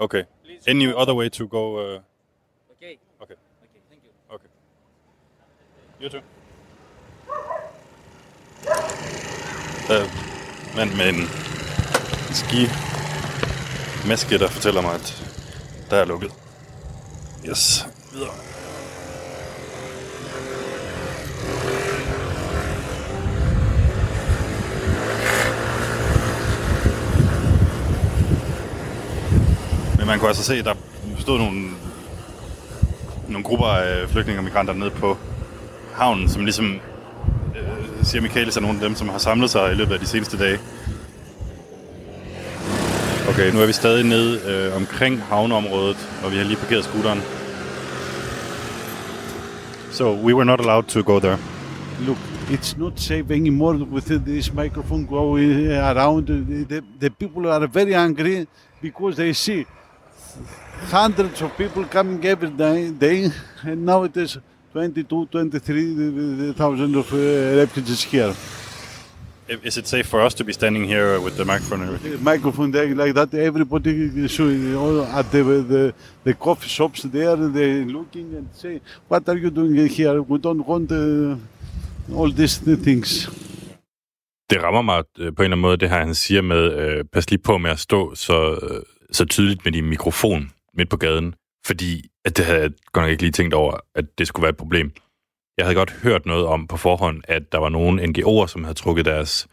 Okay. Any other way to go? Uh... Okay. Okay. Okay, thank you. Okay. You too. Der er mand med en ski maske, der fortæller mig, at der er lukket. Yes. Videre. Men man kunne altså se, at der stod nogle, nogle grupper af flygtninge og migranter nede på havnen, som ligesom, øh, siger Michaelis, er nogle af dem, som har samlet sig i løbet af de seneste dage. Okay, nu er vi stadig nede øh, omkring havneområdet, og vi har lige parkeret scooteren. So, we were not allowed to go there. Look, it's not safe anymore with this microphone going around. The, the people are very angry because they see hundreds of people coming every day, day and now it is 22, 23,000 of uh, refugees here. Is it safe for us to be standing here with the microphone and everything? The microphone there like that, everybody showing all at the, the, the coffee shops there, they looking and say, what are you doing here? We don't want uh, all these things. Det rammer mig øh, på en eller anden måde, det her han siger med, øh, pas lige på med at stå så, øh, så tydeligt med din mikrofon midt på gaden, fordi at det havde jeg godt nok ikke lige tænkt over, at det skulle være et problem. Jeg havde godt hørt noget om på forhånd, at der var nogle NGO'er, som havde trukket deres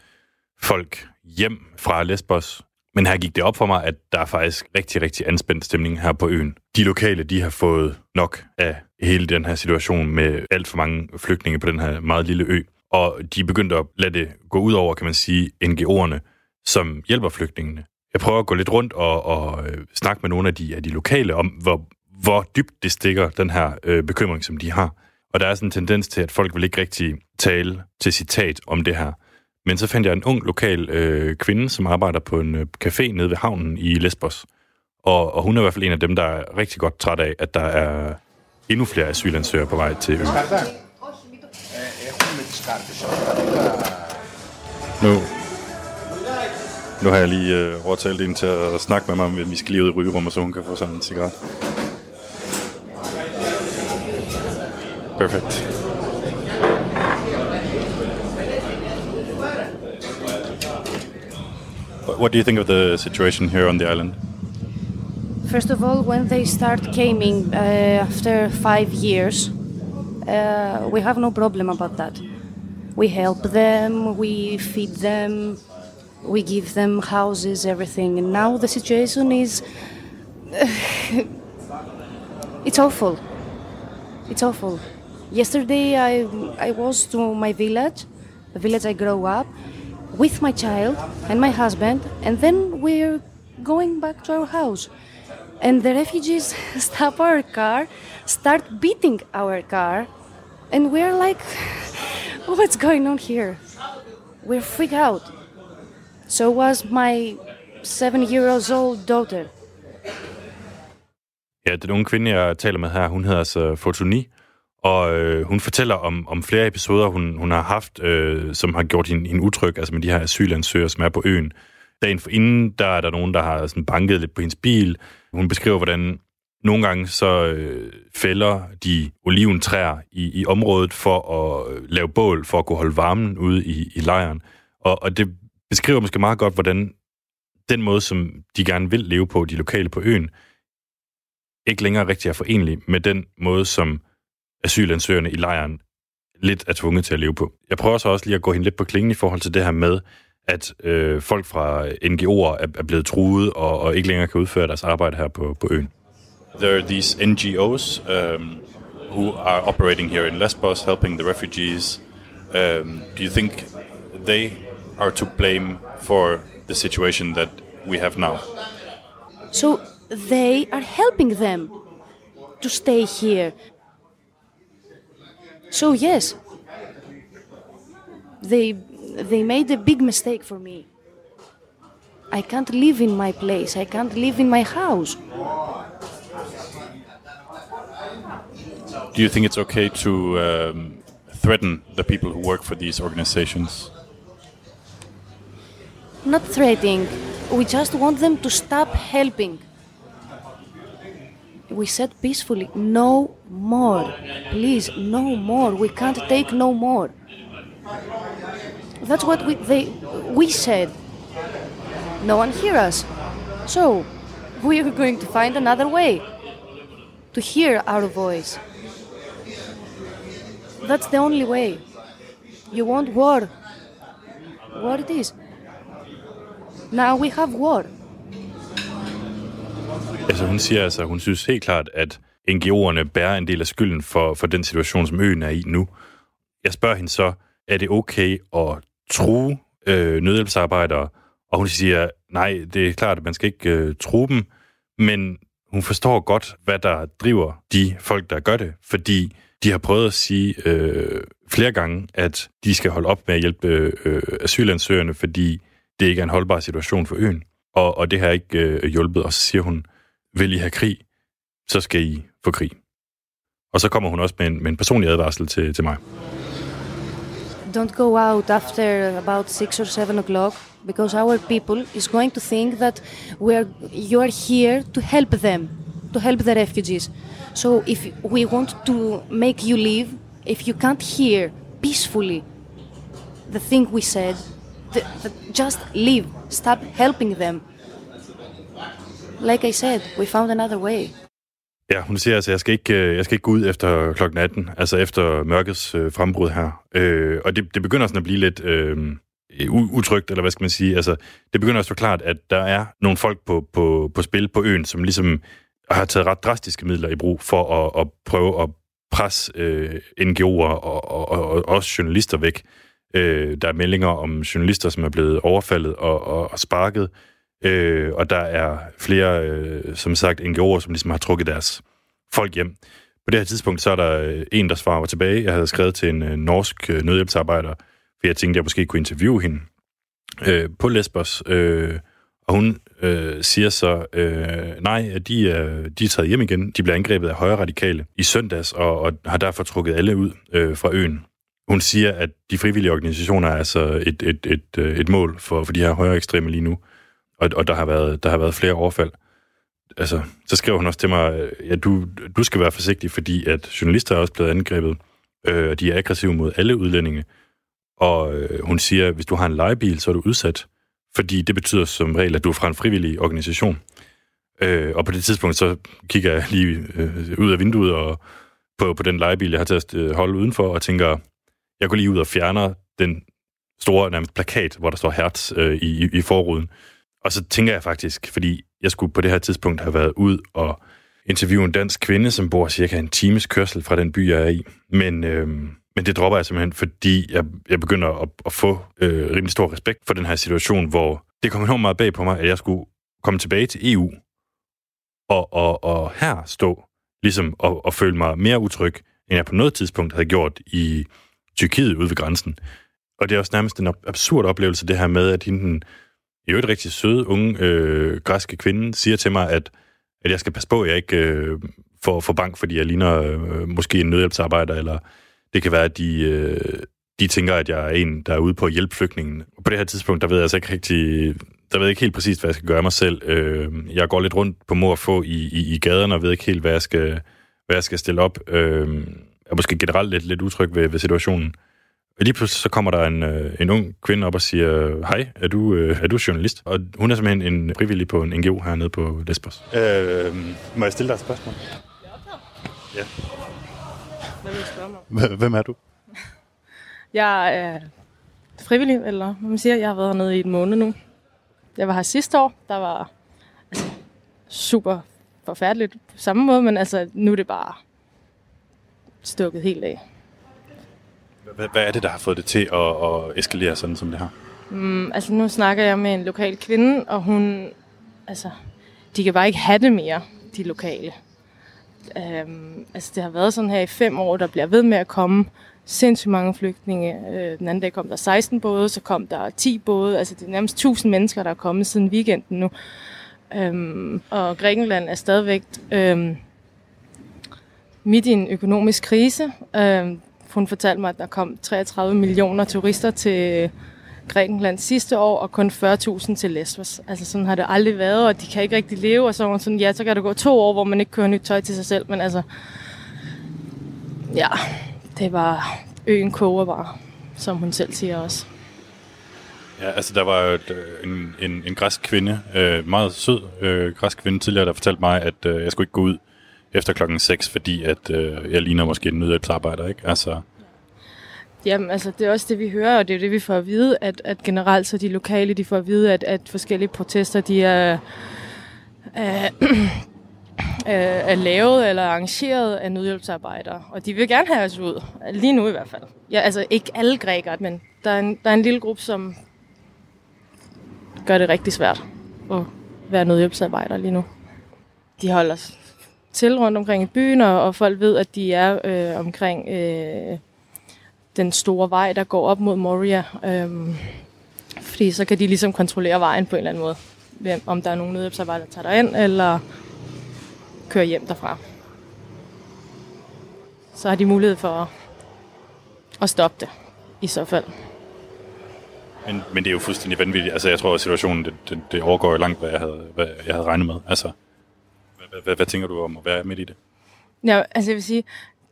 folk hjem fra Lesbos. Men her gik det op for mig, at der er faktisk rigtig, rigtig anspændt stemning her på øen. De lokale, de har fået nok af hele den her situation med alt for mange flygtninge på den her meget lille ø. Og de begyndte at lade det gå ud over, kan man sige, NGO'erne, som hjælper flygtningene. Jeg prøver at gå lidt rundt og, og øh, snakke med nogle af de, af de lokale om, hvor, hvor dybt det stikker, den her øh, bekymring, som de har. Og der er sådan en tendens til, at folk vil ikke rigtig tale til citat om det her. Men så fandt jeg en ung lokal øh, kvinde, som arbejder på en øh, café nede ved havnen i Lesbos. Og, og hun er i hvert fald en af dem, der er rigtig godt træt af, at der er endnu flere asylansøgere på vej til øen. Nu, nu har jeg lige øh, overtalt hende til at snakke med mig, om vi skal lige ud i rygerummet, så hun kan få sådan en cigaret. Perfekt. What- What do you think of the situation here on the island? First of all, when they start coming uh, after five years, uh, we have no problem about that. We help them, we feed them, we give them houses, everything. And now the situation is. it's awful. It's awful. Yesterday, I, I was to my village, the village I grew up, with my child and my husband, and then we're going back to our house. And the refugees stop our car, start beating our car, and we're like, what's going on here? We're freaked out. So was my seven years old daughter. Ja, den unge kvinde, jeg taler med her, hun hedder altså Fortuny, og øh, hun fortæller om, om flere episoder, hun, hun har haft, øh, som har gjort hende, hende utryg, altså med de her asylansøgere, som er på øen. Dagen for inden, der er der nogen, der har sådan banket lidt på hendes bil. Hun beskriver, hvordan nogle gange så øh, fælder de oliventræer i, i området for at øh, lave bål, for at kunne holde varmen ude i, i lejren. Og, og det beskriver måske meget godt, hvordan den måde, som de gerne vil leve på, de lokale på øen, ikke længere rigtig er forenlig med den måde, som asylansøgerne i lejren lidt er tvunget til at leve på. Jeg prøver så også lige at gå hende lidt på klingen i forhold til det her med, at øh, folk fra NGO'er er, er blevet truet og, og ikke længere kan udføre deres arbejde her på, på øen. There are these NGOs um, who are operating here in Lesbos, helping the refugees. Um, do you think they are to blame for the situation that we have now? So they are helping them to stay here. So yes, they they made a big mistake for me. I can't live in my place. I can't live in my house. Do you think it's okay to um, threaten the people who work for these organizations? Not threatening. We just want them to stop helping. We said peacefully, no more. Please, no more. We can't take no more. That's what we they we said. No one hear us. So we are going to find another way to hear our voice. That's the only way. You want war. War it is. Now we have war. Altså hun siger altså, hun synes helt klart, at NGO'erne bærer en del af skylden for, for den situation, som øen er i nu. Jeg spørger hende så, er det okay at true øh, nødhjælpsarbejdere? Og hun siger, nej, det er klart, at man skal ikke øh, true dem, men hun forstår godt, hvad der driver de folk, der gør det, fordi De har prøvet at sige øh, flere gange, at de skal holde op med at hjælpe øh, øh asylansøgerne, fordi det ikke er en holdbar situation for øen. Og, og det har ikke øh, hjulpet. Og så siger hun, vil I have krig, så skal I få krig. Og så kommer hun også med en, med en personlig advarsel til, til mig. Don't go out after about six or seven o'clock because our people is going to think that we are you are here to help them, to help the refugees. So if we want to make you leave, if you can't hear peacefully the thing we said, the, the, just leave. Stop helping them. Like I said, we found another way. Ja, hun siger altså, jeg skal ikke, øh, jeg skal ikke gå ud efter klokken 18, altså efter mørkets øh, frembrud her. Øh, og det, det begynder sådan at blive lidt øh, utrygt, eller hvad skal man sige. Altså, det begynder at stå klart, at der er nogle folk på, på, på spil på øen, som ligesom har taget ret drastiske midler i brug for at, at prøve at presse øh, NGO'er og, og, og, og også journalister væk. Øh, der er meldinger om journalister, som er blevet overfaldet og, og, og sparket. Øh, og der er flere, øh, som sagt, NGO'er, som ligesom har trukket deres folk hjem. På det her tidspunkt, så er der øh, en, der svarer tilbage. Jeg havde skrevet til en øh, norsk øh, nødhjælpsarbejder, for jeg tænkte, at jeg måske kunne interviewe hende øh, på Lesbos. Øh, og hun øh, siger så, øh, nej, at de øh, de er taget hjem igen. De bliver angrebet af højre radikale i søndags, og, og har derfor trukket alle ud øh, fra øen. Hun siger, at de frivillige organisationer er altså et, et, et, øh, et, mål for, for de her højre ekstreme lige nu og, og der, har været, der har været flere overfald. Altså, så skrev hun også til mig, øh, at du, du skal være forsigtig, fordi at journalister er også blevet angrebet, øh, og de er aggressive mod alle udlændinge. Og øh, hun siger, at hvis du har en legebil, så er du udsat, fordi det betyder som regel, at du er fra en frivillig organisation. Øh, og på det tidspunkt, så kigger jeg lige øh, ud af vinduet og på, på den legebil, jeg har til at øh, holde udenfor, og tænker, jeg går lige ud og fjerner den store nærmest plakat, hvor der står Hertz øh, i, i forruden. Og så tænker jeg faktisk, fordi jeg skulle på det her tidspunkt have været ud og interviewe en dansk kvinde, som bor cirka en times kørsel fra den by, jeg er i. Men, øh, men det dropper jeg simpelthen, fordi jeg, jeg begynder at, at få øh, rimelig stor respekt for den her situation, hvor det kom enormt meget bag på mig, at jeg skulle komme tilbage til EU og, og, og her stå ligesom og, og føle mig mere utryg, end jeg på noget tidspunkt havde gjort i Tyrkiet ude ved grænsen. Og det er også nærmest en absurd oplevelse, det her med, at hende, i øvrigt rigtig søde, unge øh, græske kvinde siger til mig, at, at jeg skal passe på, at jeg ikke øh, får, får bank, fordi jeg ligner øh, måske en nødhjælpsarbejder, eller det kan være, at de, øh, de tænker, at jeg er en, der er ude på at hjælpe flygtningen. Og på det her tidspunkt, der ved jeg altså ikke rigtig, der ved jeg ikke helt præcis, hvad jeg skal gøre mig selv. Øh, jeg går lidt rundt på mor og få i, i, i gaderne, og ved ikke helt, hvad jeg skal, hvad jeg skal stille op. Øh, er måske generelt lidt, lidt utryg ved, ved situationen. Og lige pludselig så kommer der en, øh, en ung kvinde op og siger, hej, er du, øh, er du journalist? Og hun er simpelthen en frivillig på en NGO hernede på Lesbos. Øh, må jeg stille dig et spørgsmål? Ja. Hvad vil du spørge mig? Hvem er du? Jeg er frivillig, eller hvad man siger. Jeg har været hernede i et måned nu. Jeg var her sidste år. Der var altså, super forfærdeligt på samme måde, men altså, nu er det bare stukket helt af. Hvad, er det, der har fået det til at, at eskalere sådan som det her? Mm, altså nu snakker jeg med en lokal kvinde, og hun, altså, de kan bare ikke have det mere, de lokale. Um, altså det har været sådan her i fem år, der bliver ved med at komme sindssygt mange flygtninge. Uh, den anden dag kom der 16 både, så kom der 10 både. Altså det er nærmest 1000 mennesker, der er kommet siden weekenden nu. Um, og Grækenland er stadigvæk um, midt i en økonomisk krise. Øh, hun fortalte mig, at der kom 33 millioner turister til Grækenland sidste år, og kun 40.000 til Lesbos. Altså sådan har det aldrig været, og de kan ikke rigtig leve, og så var sådan, ja, så kan det gå to år, hvor man ikke kører nyt tøj til sig selv, men altså, ja, det var øen koger bare, som hun selv siger også. Ja, altså der var et, øh, en, en, en græsk kvinde, øh, meget sød øh, græsk kvinde tidligere, der fortalte mig, at øh, jeg skulle ikke gå ud efter klokken 6, fordi at øh, jeg ligner måske en nødhjælpsarbejder, ikke? Altså... Jamen, altså, det er også det, vi hører, og det er det, vi får at vide, at, at generelt så de lokale, de får at vide, at, at forskellige protester, de er, er, er lavet eller arrangeret af nødhjælpsarbejdere, og de vil gerne have os ud, lige nu i hvert fald. Ja, altså, ikke alle grækere, men der er en, der er en lille gruppe, som gør det rigtig svært at være nødhjælpsarbejder lige nu. De holder til rundt omkring i byen, og, og folk ved, at de er øh, omkring øh, den store vej, der går op mod Moria. Øh, fordi så kan de ligesom kontrollere vejen på en eller anden måde. Hvem, om der er nogen nødhjælpsarbejder, der tager derind, eller kører hjem derfra. Så har de mulighed for at, at stoppe det, i så fald. Men, men det er jo fuldstændig vanvittigt. Altså, jeg tror, at situationen, det, det, det overgår jo langt, hvad jeg havde, hvad jeg havde regnet med. Altså, hvad, hvad, hvad, tænker du om at være midt i det? Ja, altså jeg vil sige,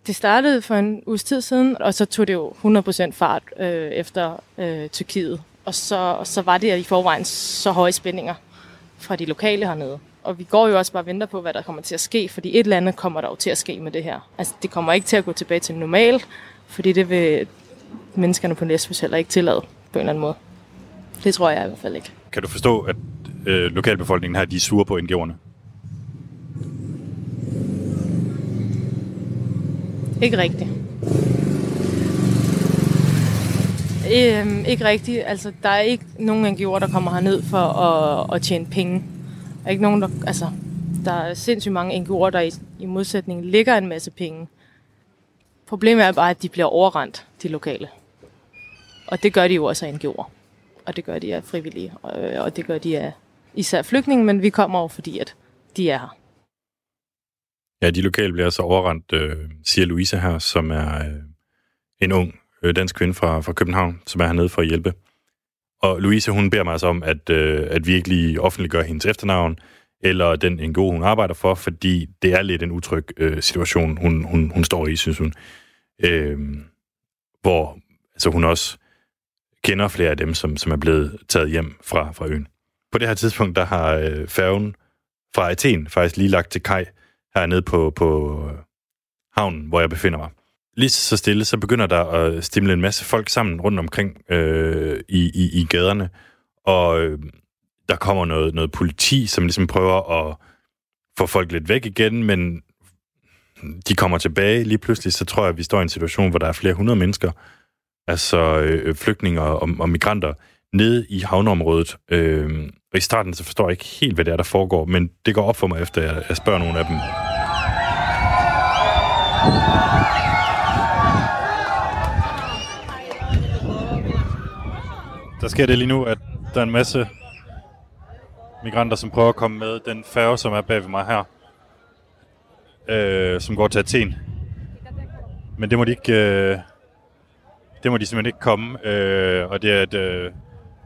det startede for en uges tid siden, og så tog det jo 100% fart øh, efter øh, Tyrkiet. Og så, og så var det i forvejen så høje spændinger fra de lokale hernede. Og vi går jo også bare og venter på, hvad der kommer til at ske, fordi et eller andet kommer der jo til at ske med det her. Altså, det kommer ikke til at gå tilbage til normal, fordi det vil menneskerne på Lesbos heller ikke tillade på en eller anden måde. Det tror jeg i hvert fald ikke. Kan du forstå, at øh, lokalbefolkningen her, de er sure på NGO'erne? Ikke rigtigt. Øhm, ikke rigtigt. Altså, der er ikke nogen NGO'er, der kommer herned for at, at tjene penge. Der er ikke nogen, der... Altså, der er sindssygt mange NGO'er, der i, i modsætning ligger en masse penge. Problemet er bare, at de bliver overrendt, de lokale. Og det gør de jo også af NGO'er. Og det gør de af frivillige. Og, og det gør de af især flygtninge, men vi kommer over, fordi at de er her. Ja, de lokale bliver altså overrendt, øh, siger Louise her, som er øh, en ung øh, dansk kvinde fra, fra København, som er hernede for at hjælpe. Og Louise, hun beder mig altså om, at, øh, at vi ikke lige offentliggør hendes efternavn, eller den NGO, hun arbejder for, fordi det er lidt en utryg øh, situation, hun, hun, hun står i, synes hun. Øh, hvor altså, hun også kender flere af dem, som, som er blevet taget hjem fra, fra øen. På det her tidspunkt, der har øh, færgen fra Athen faktisk lige lagt til kaj hernede på, på øh, havnen, hvor jeg befinder mig. Lige så stille, så begynder der at stimle en masse folk sammen rundt omkring øh, i, i, i gaderne, og øh, der kommer noget, noget politi, som ligesom prøver at få folk lidt væk igen, men de kommer tilbage. Lige pludselig, så tror jeg, at vi står i en situation, hvor der er flere hundrede mennesker, altså øh, flygtninge og, og migranter, nede i havneområdet. Øh, og i starten så forstår jeg ikke helt, hvad det er, der foregår, men det går op for mig, efter jeg, jeg spørger nogle af dem. Der sker det lige nu, at der er en masse migranter, som prøver at komme med den færge, som er bag ved mig her, øh, som går til Athen. Men det må de ikke, øh, det må de simpelthen ikke komme, øh, og det er et øh,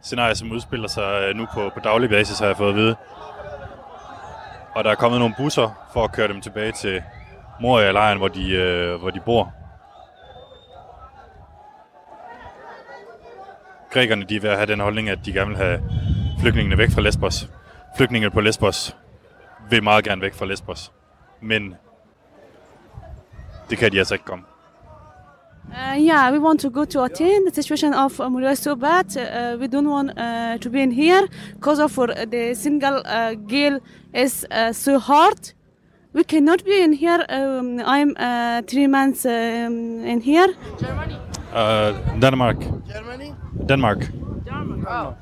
scenarier, som udspiller sig øh, nu på, på daglig basis, har jeg fået at vide. Og der er kommet nogle busser for at køre dem tilbage til Moria-lejren, hvor de, øh, hvor de bor. Grækerne de er ved at have den holdning, at de gerne vil have flygtningene væk fra Lesbos. Flygtningene på Lesbos vil meget gerne væk fra Lesbos. Men det kan de altså ikke komme. Uh, yeah, we want to go to Athens. The situation of uh, is so bad. Uh, we don't want uh, to be in here because of for the single uh, girl is uh, so hard. We cannot be in here. Um, I'm uh, three months um, in here. Uh, Denmark. Germany? Denmark. German. Oh.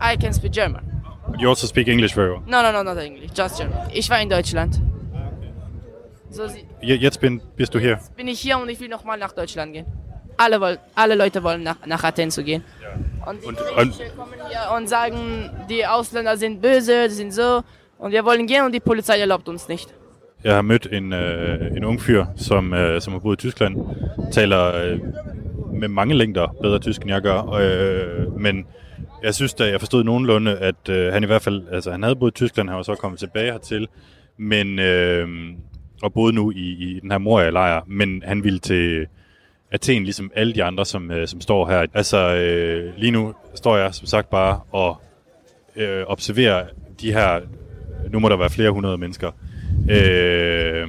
I can speak German. You also speak English very well. No, no, no, not English, just German. Ich war in Deutschland. So Jetzt bin, bist du hier. bin ich hier und ich will nochmal nach Deutschland gehen. Alle, woll, alle Leute wollen nach, nach Athen zu gehen. Und die Und- Politische kommen hier und sagen, die Ausländer sind böse, die sind so. Und wir wollen gehen und die Polizei erlaubt uns nicht. Jeg har mødt en, øh, en ung fyr, som, øh, som har boet i Tyskland, taler øh, med mange længder bedre tysk, end jeg gør. Øh, men jeg synes da, jeg forstod nogenlunde, at øh, han i hvert fald, altså han havde boet i Tyskland, han var så kommet tilbage hertil, men, øh, og boede nu i, i den her Moria-lejr, men han ville til Athen, ligesom alle de andre, som, øh, som står her. Altså øh, lige nu står jeg som sagt bare og øh, observerer de her, nu må der være flere hundrede mennesker, øh,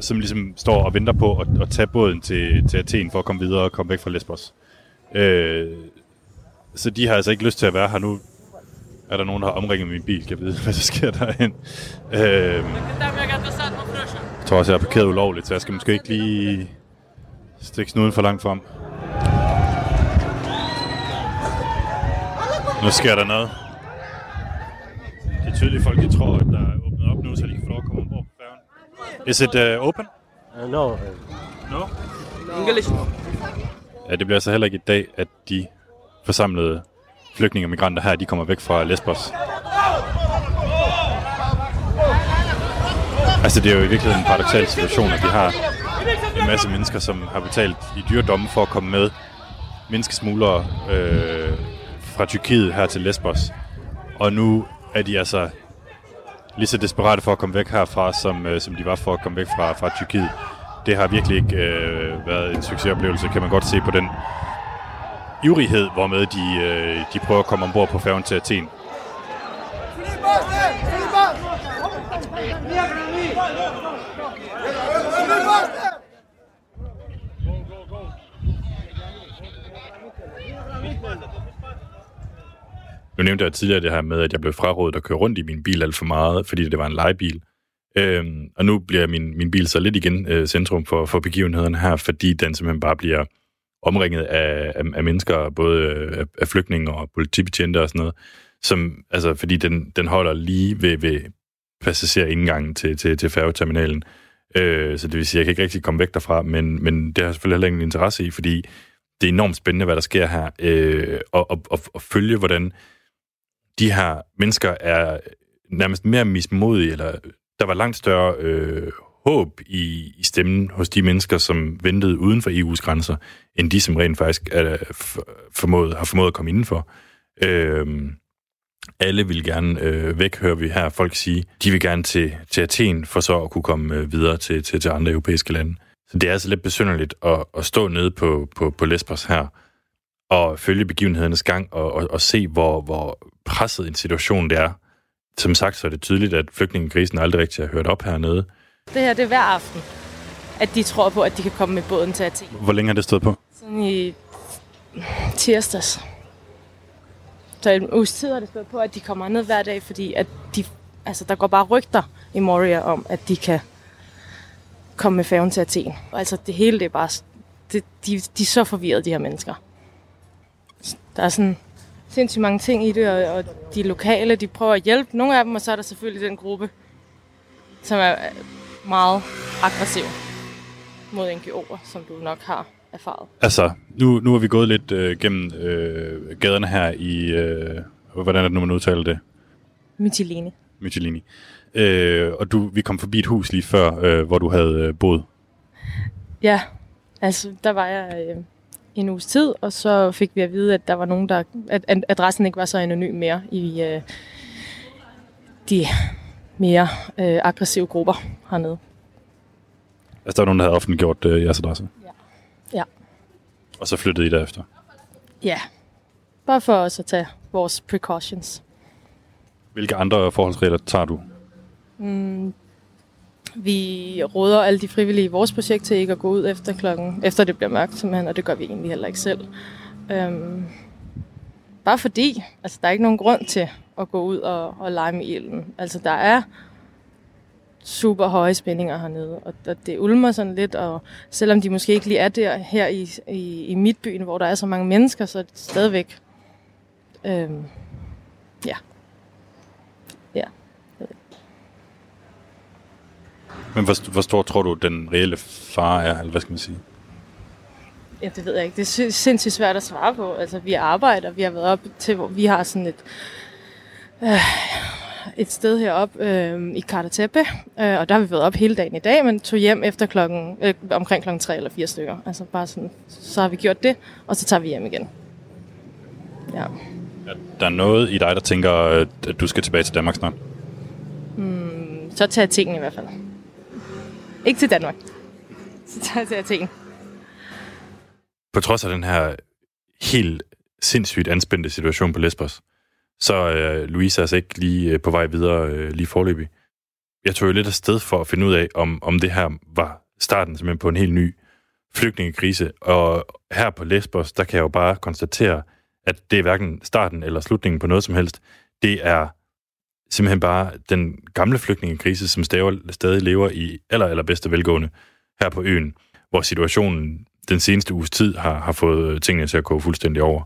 som ligesom står og venter på at, at tage båden til, til Athen for at komme videre og komme væk fra Lesbos. Øh, så de har altså ikke lyst til at være her nu. Er der nogen, der har omringet min bil? Kan jeg vide, hvad der sker derhen? Øh, jeg tror også, jeg har parkeret ulovligt, så jeg skal måske ikke lige stikke snuden for langt frem. Nu sker der noget. Det er tydeligt, folk de tror, at der er åbnet op nu, så de kan få lov at komme ombord på færgen. Is it uh, open? Uh, no. Uh, no? English. Ja, det bliver så heller ikke i dag, at de forsamlede flygtninge og migranter her, de kommer væk fra Lesbos. Altså, det er jo i virkeligheden en paradoxal situation, at vi har en masse mennesker, som har betalt i dyredomme for at komme med menneskesmuglere øh, fra Tyrkiet her til Lesbos. Og nu er de altså lige så desperate for at komme væk herfra, som, øh, som de var for at komme væk fra, fra Tyrkiet. Det har virkelig ikke øh, været en succesoplevelse, kan man godt se på den ivrighed, hvormed de, øh, de prøver at komme ombord på færgen til Athen. Nu nævnte jeg tidligere det her med, at jeg blev frarådet at køre rundt i min bil alt for meget, fordi det var en lejebil. Øhm, og nu bliver min, min bil så lidt igen øh, centrum for, for begivenhederne her, fordi den simpelthen bare bliver omringet af, af, af mennesker, både øh, af, af flygtninge og politibetjente og sådan noget, som, altså, fordi den, den holder lige ved, ved passagerindgangen til, til, til færgeterminalen. Øh, så det vil sige, at jeg kan ikke rigtig komme væk derfra, men, men det har jeg selvfølgelig heller ingen interesse i, fordi det er enormt spændende, hvad der sker her, øh, og, og, og, og følge, hvordan de her mennesker er nærmest mere mismodige, eller der var langt større øh, håb i, i stemmen hos de mennesker, som ventede uden for EU's grænser, end de, som rent faktisk er formået, har formået at komme indenfor. Øh, alle vil gerne øh, væk, hører vi her folk sige. De vil gerne til, til Athen, for så at kunne komme øh, videre til, til, til andre europæiske lande. Så det er altså lidt besynderligt at, at stå nede på, på, på Lesbos her, og følge begivenhedernes gang, og, og, og se, hvor, hvor presset en situation det er. Som sagt, så er det tydeligt, at flygtningekrisen aldrig rigtig har hørt op hernede. Det her, det er hver aften, at de tror på, at de kan komme med båden til Athen. Hvor længe har det stået på? Sådan i tirsdags. Så en uges tid har det stået på, at de kommer ned hver dag, fordi at de, altså, der går bare rygter i Moria om, at de kan komme med færgen til Athen. Og altså det hele, det er bare... Det, de, de er så forvirrede, de her mennesker. Der er sådan sindssygt mange ting i det, og, og de lokale, de prøver at hjælpe nogle af dem, og så er der selvfølgelig den gruppe, som er meget aggressiv mod NGO'er, som du nok har erfaret. Altså, nu, nu er vi gået lidt øh, gennem øh, gaderne her i... Øh, hvordan er det nu, man udtaler det? Mytilene. Mytilini. Øh, og du, vi kom forbi et hus lige før, øh, hvor du havde øh, boet. Ja, altså der var jeg øh, en uges tid, og så fik vi at vide, at der var nogen, der, at adressen ikke var så anonym mere i øh, de mere øh, aggressive grupper hernede. Altså, der var nogen, der havde offentliggjort øh, jeres adresse? Ja. ja. Og så flyttede I derefter? Ja. Bare for os at tage vores precautions. Hvilke andre forholdsregler tager du? Mm, vi råder alle de frivillige i vores projekt til ikke at gå ud efter klokken, efter det bliver mørkt simpelthen, og det gør vi egentlig heller ikke selv. Øhm, bare fordi, altså der er ikke nogen grund til at gå ud og, og lege med ilden. Altså der er super høje spændinger hernede, og det ulmer sådan lidt, og selvom de måske ikke lige er der her i, i, i midtbyen, hvor der er så mange mennesker, så er det stadigvæk, øhm, ja. Ja. Men hvor, hvor stor tror du, den reelle fare er, eller hvad skal man sige? Ja, det ved jeg ikke. Det er sindssygt svært at svare på. Altså, vi arbejder, vi har været op til, hvor vi har sådan et, øh, et sted heroppe øh, i Kartatepe, øh, og der har vi været op hele dagen i dag, men tog hjem efter klokken, øh, omkring klokken 3 eller 4 stykker. Altså bare sådan, så har vi gjort det, og så tager vi hjem igen. Ja. Der er noget i dig, der tænker, at du skal tilbage til Danmark snart? Hmm, så tager jeg tingene i hvert fald. Ikke til Danmark. Så tager jeg tingene. På trods af den her helt sindssygt anspændte situation på Lesbos, så er Louise altså ikke lige øh, på vej videre øh, lige forløbig. Jeg tog jo lidt afsted for at finde ud af, om, om det her var starten simpelthen på en helt ny flygtningekrise. Og her på Lesbos, der kan jeg jo bare konstatere, at det er hverken starten eller slutningen på noget som helst. Det er simpelthen bare den gamle flygtningekrise, som stadig lever i aller, aller bedste velgående her på øen, hvor situationen den seneste uges tid har, har fået øh, tingene til at gå fuldstændig over.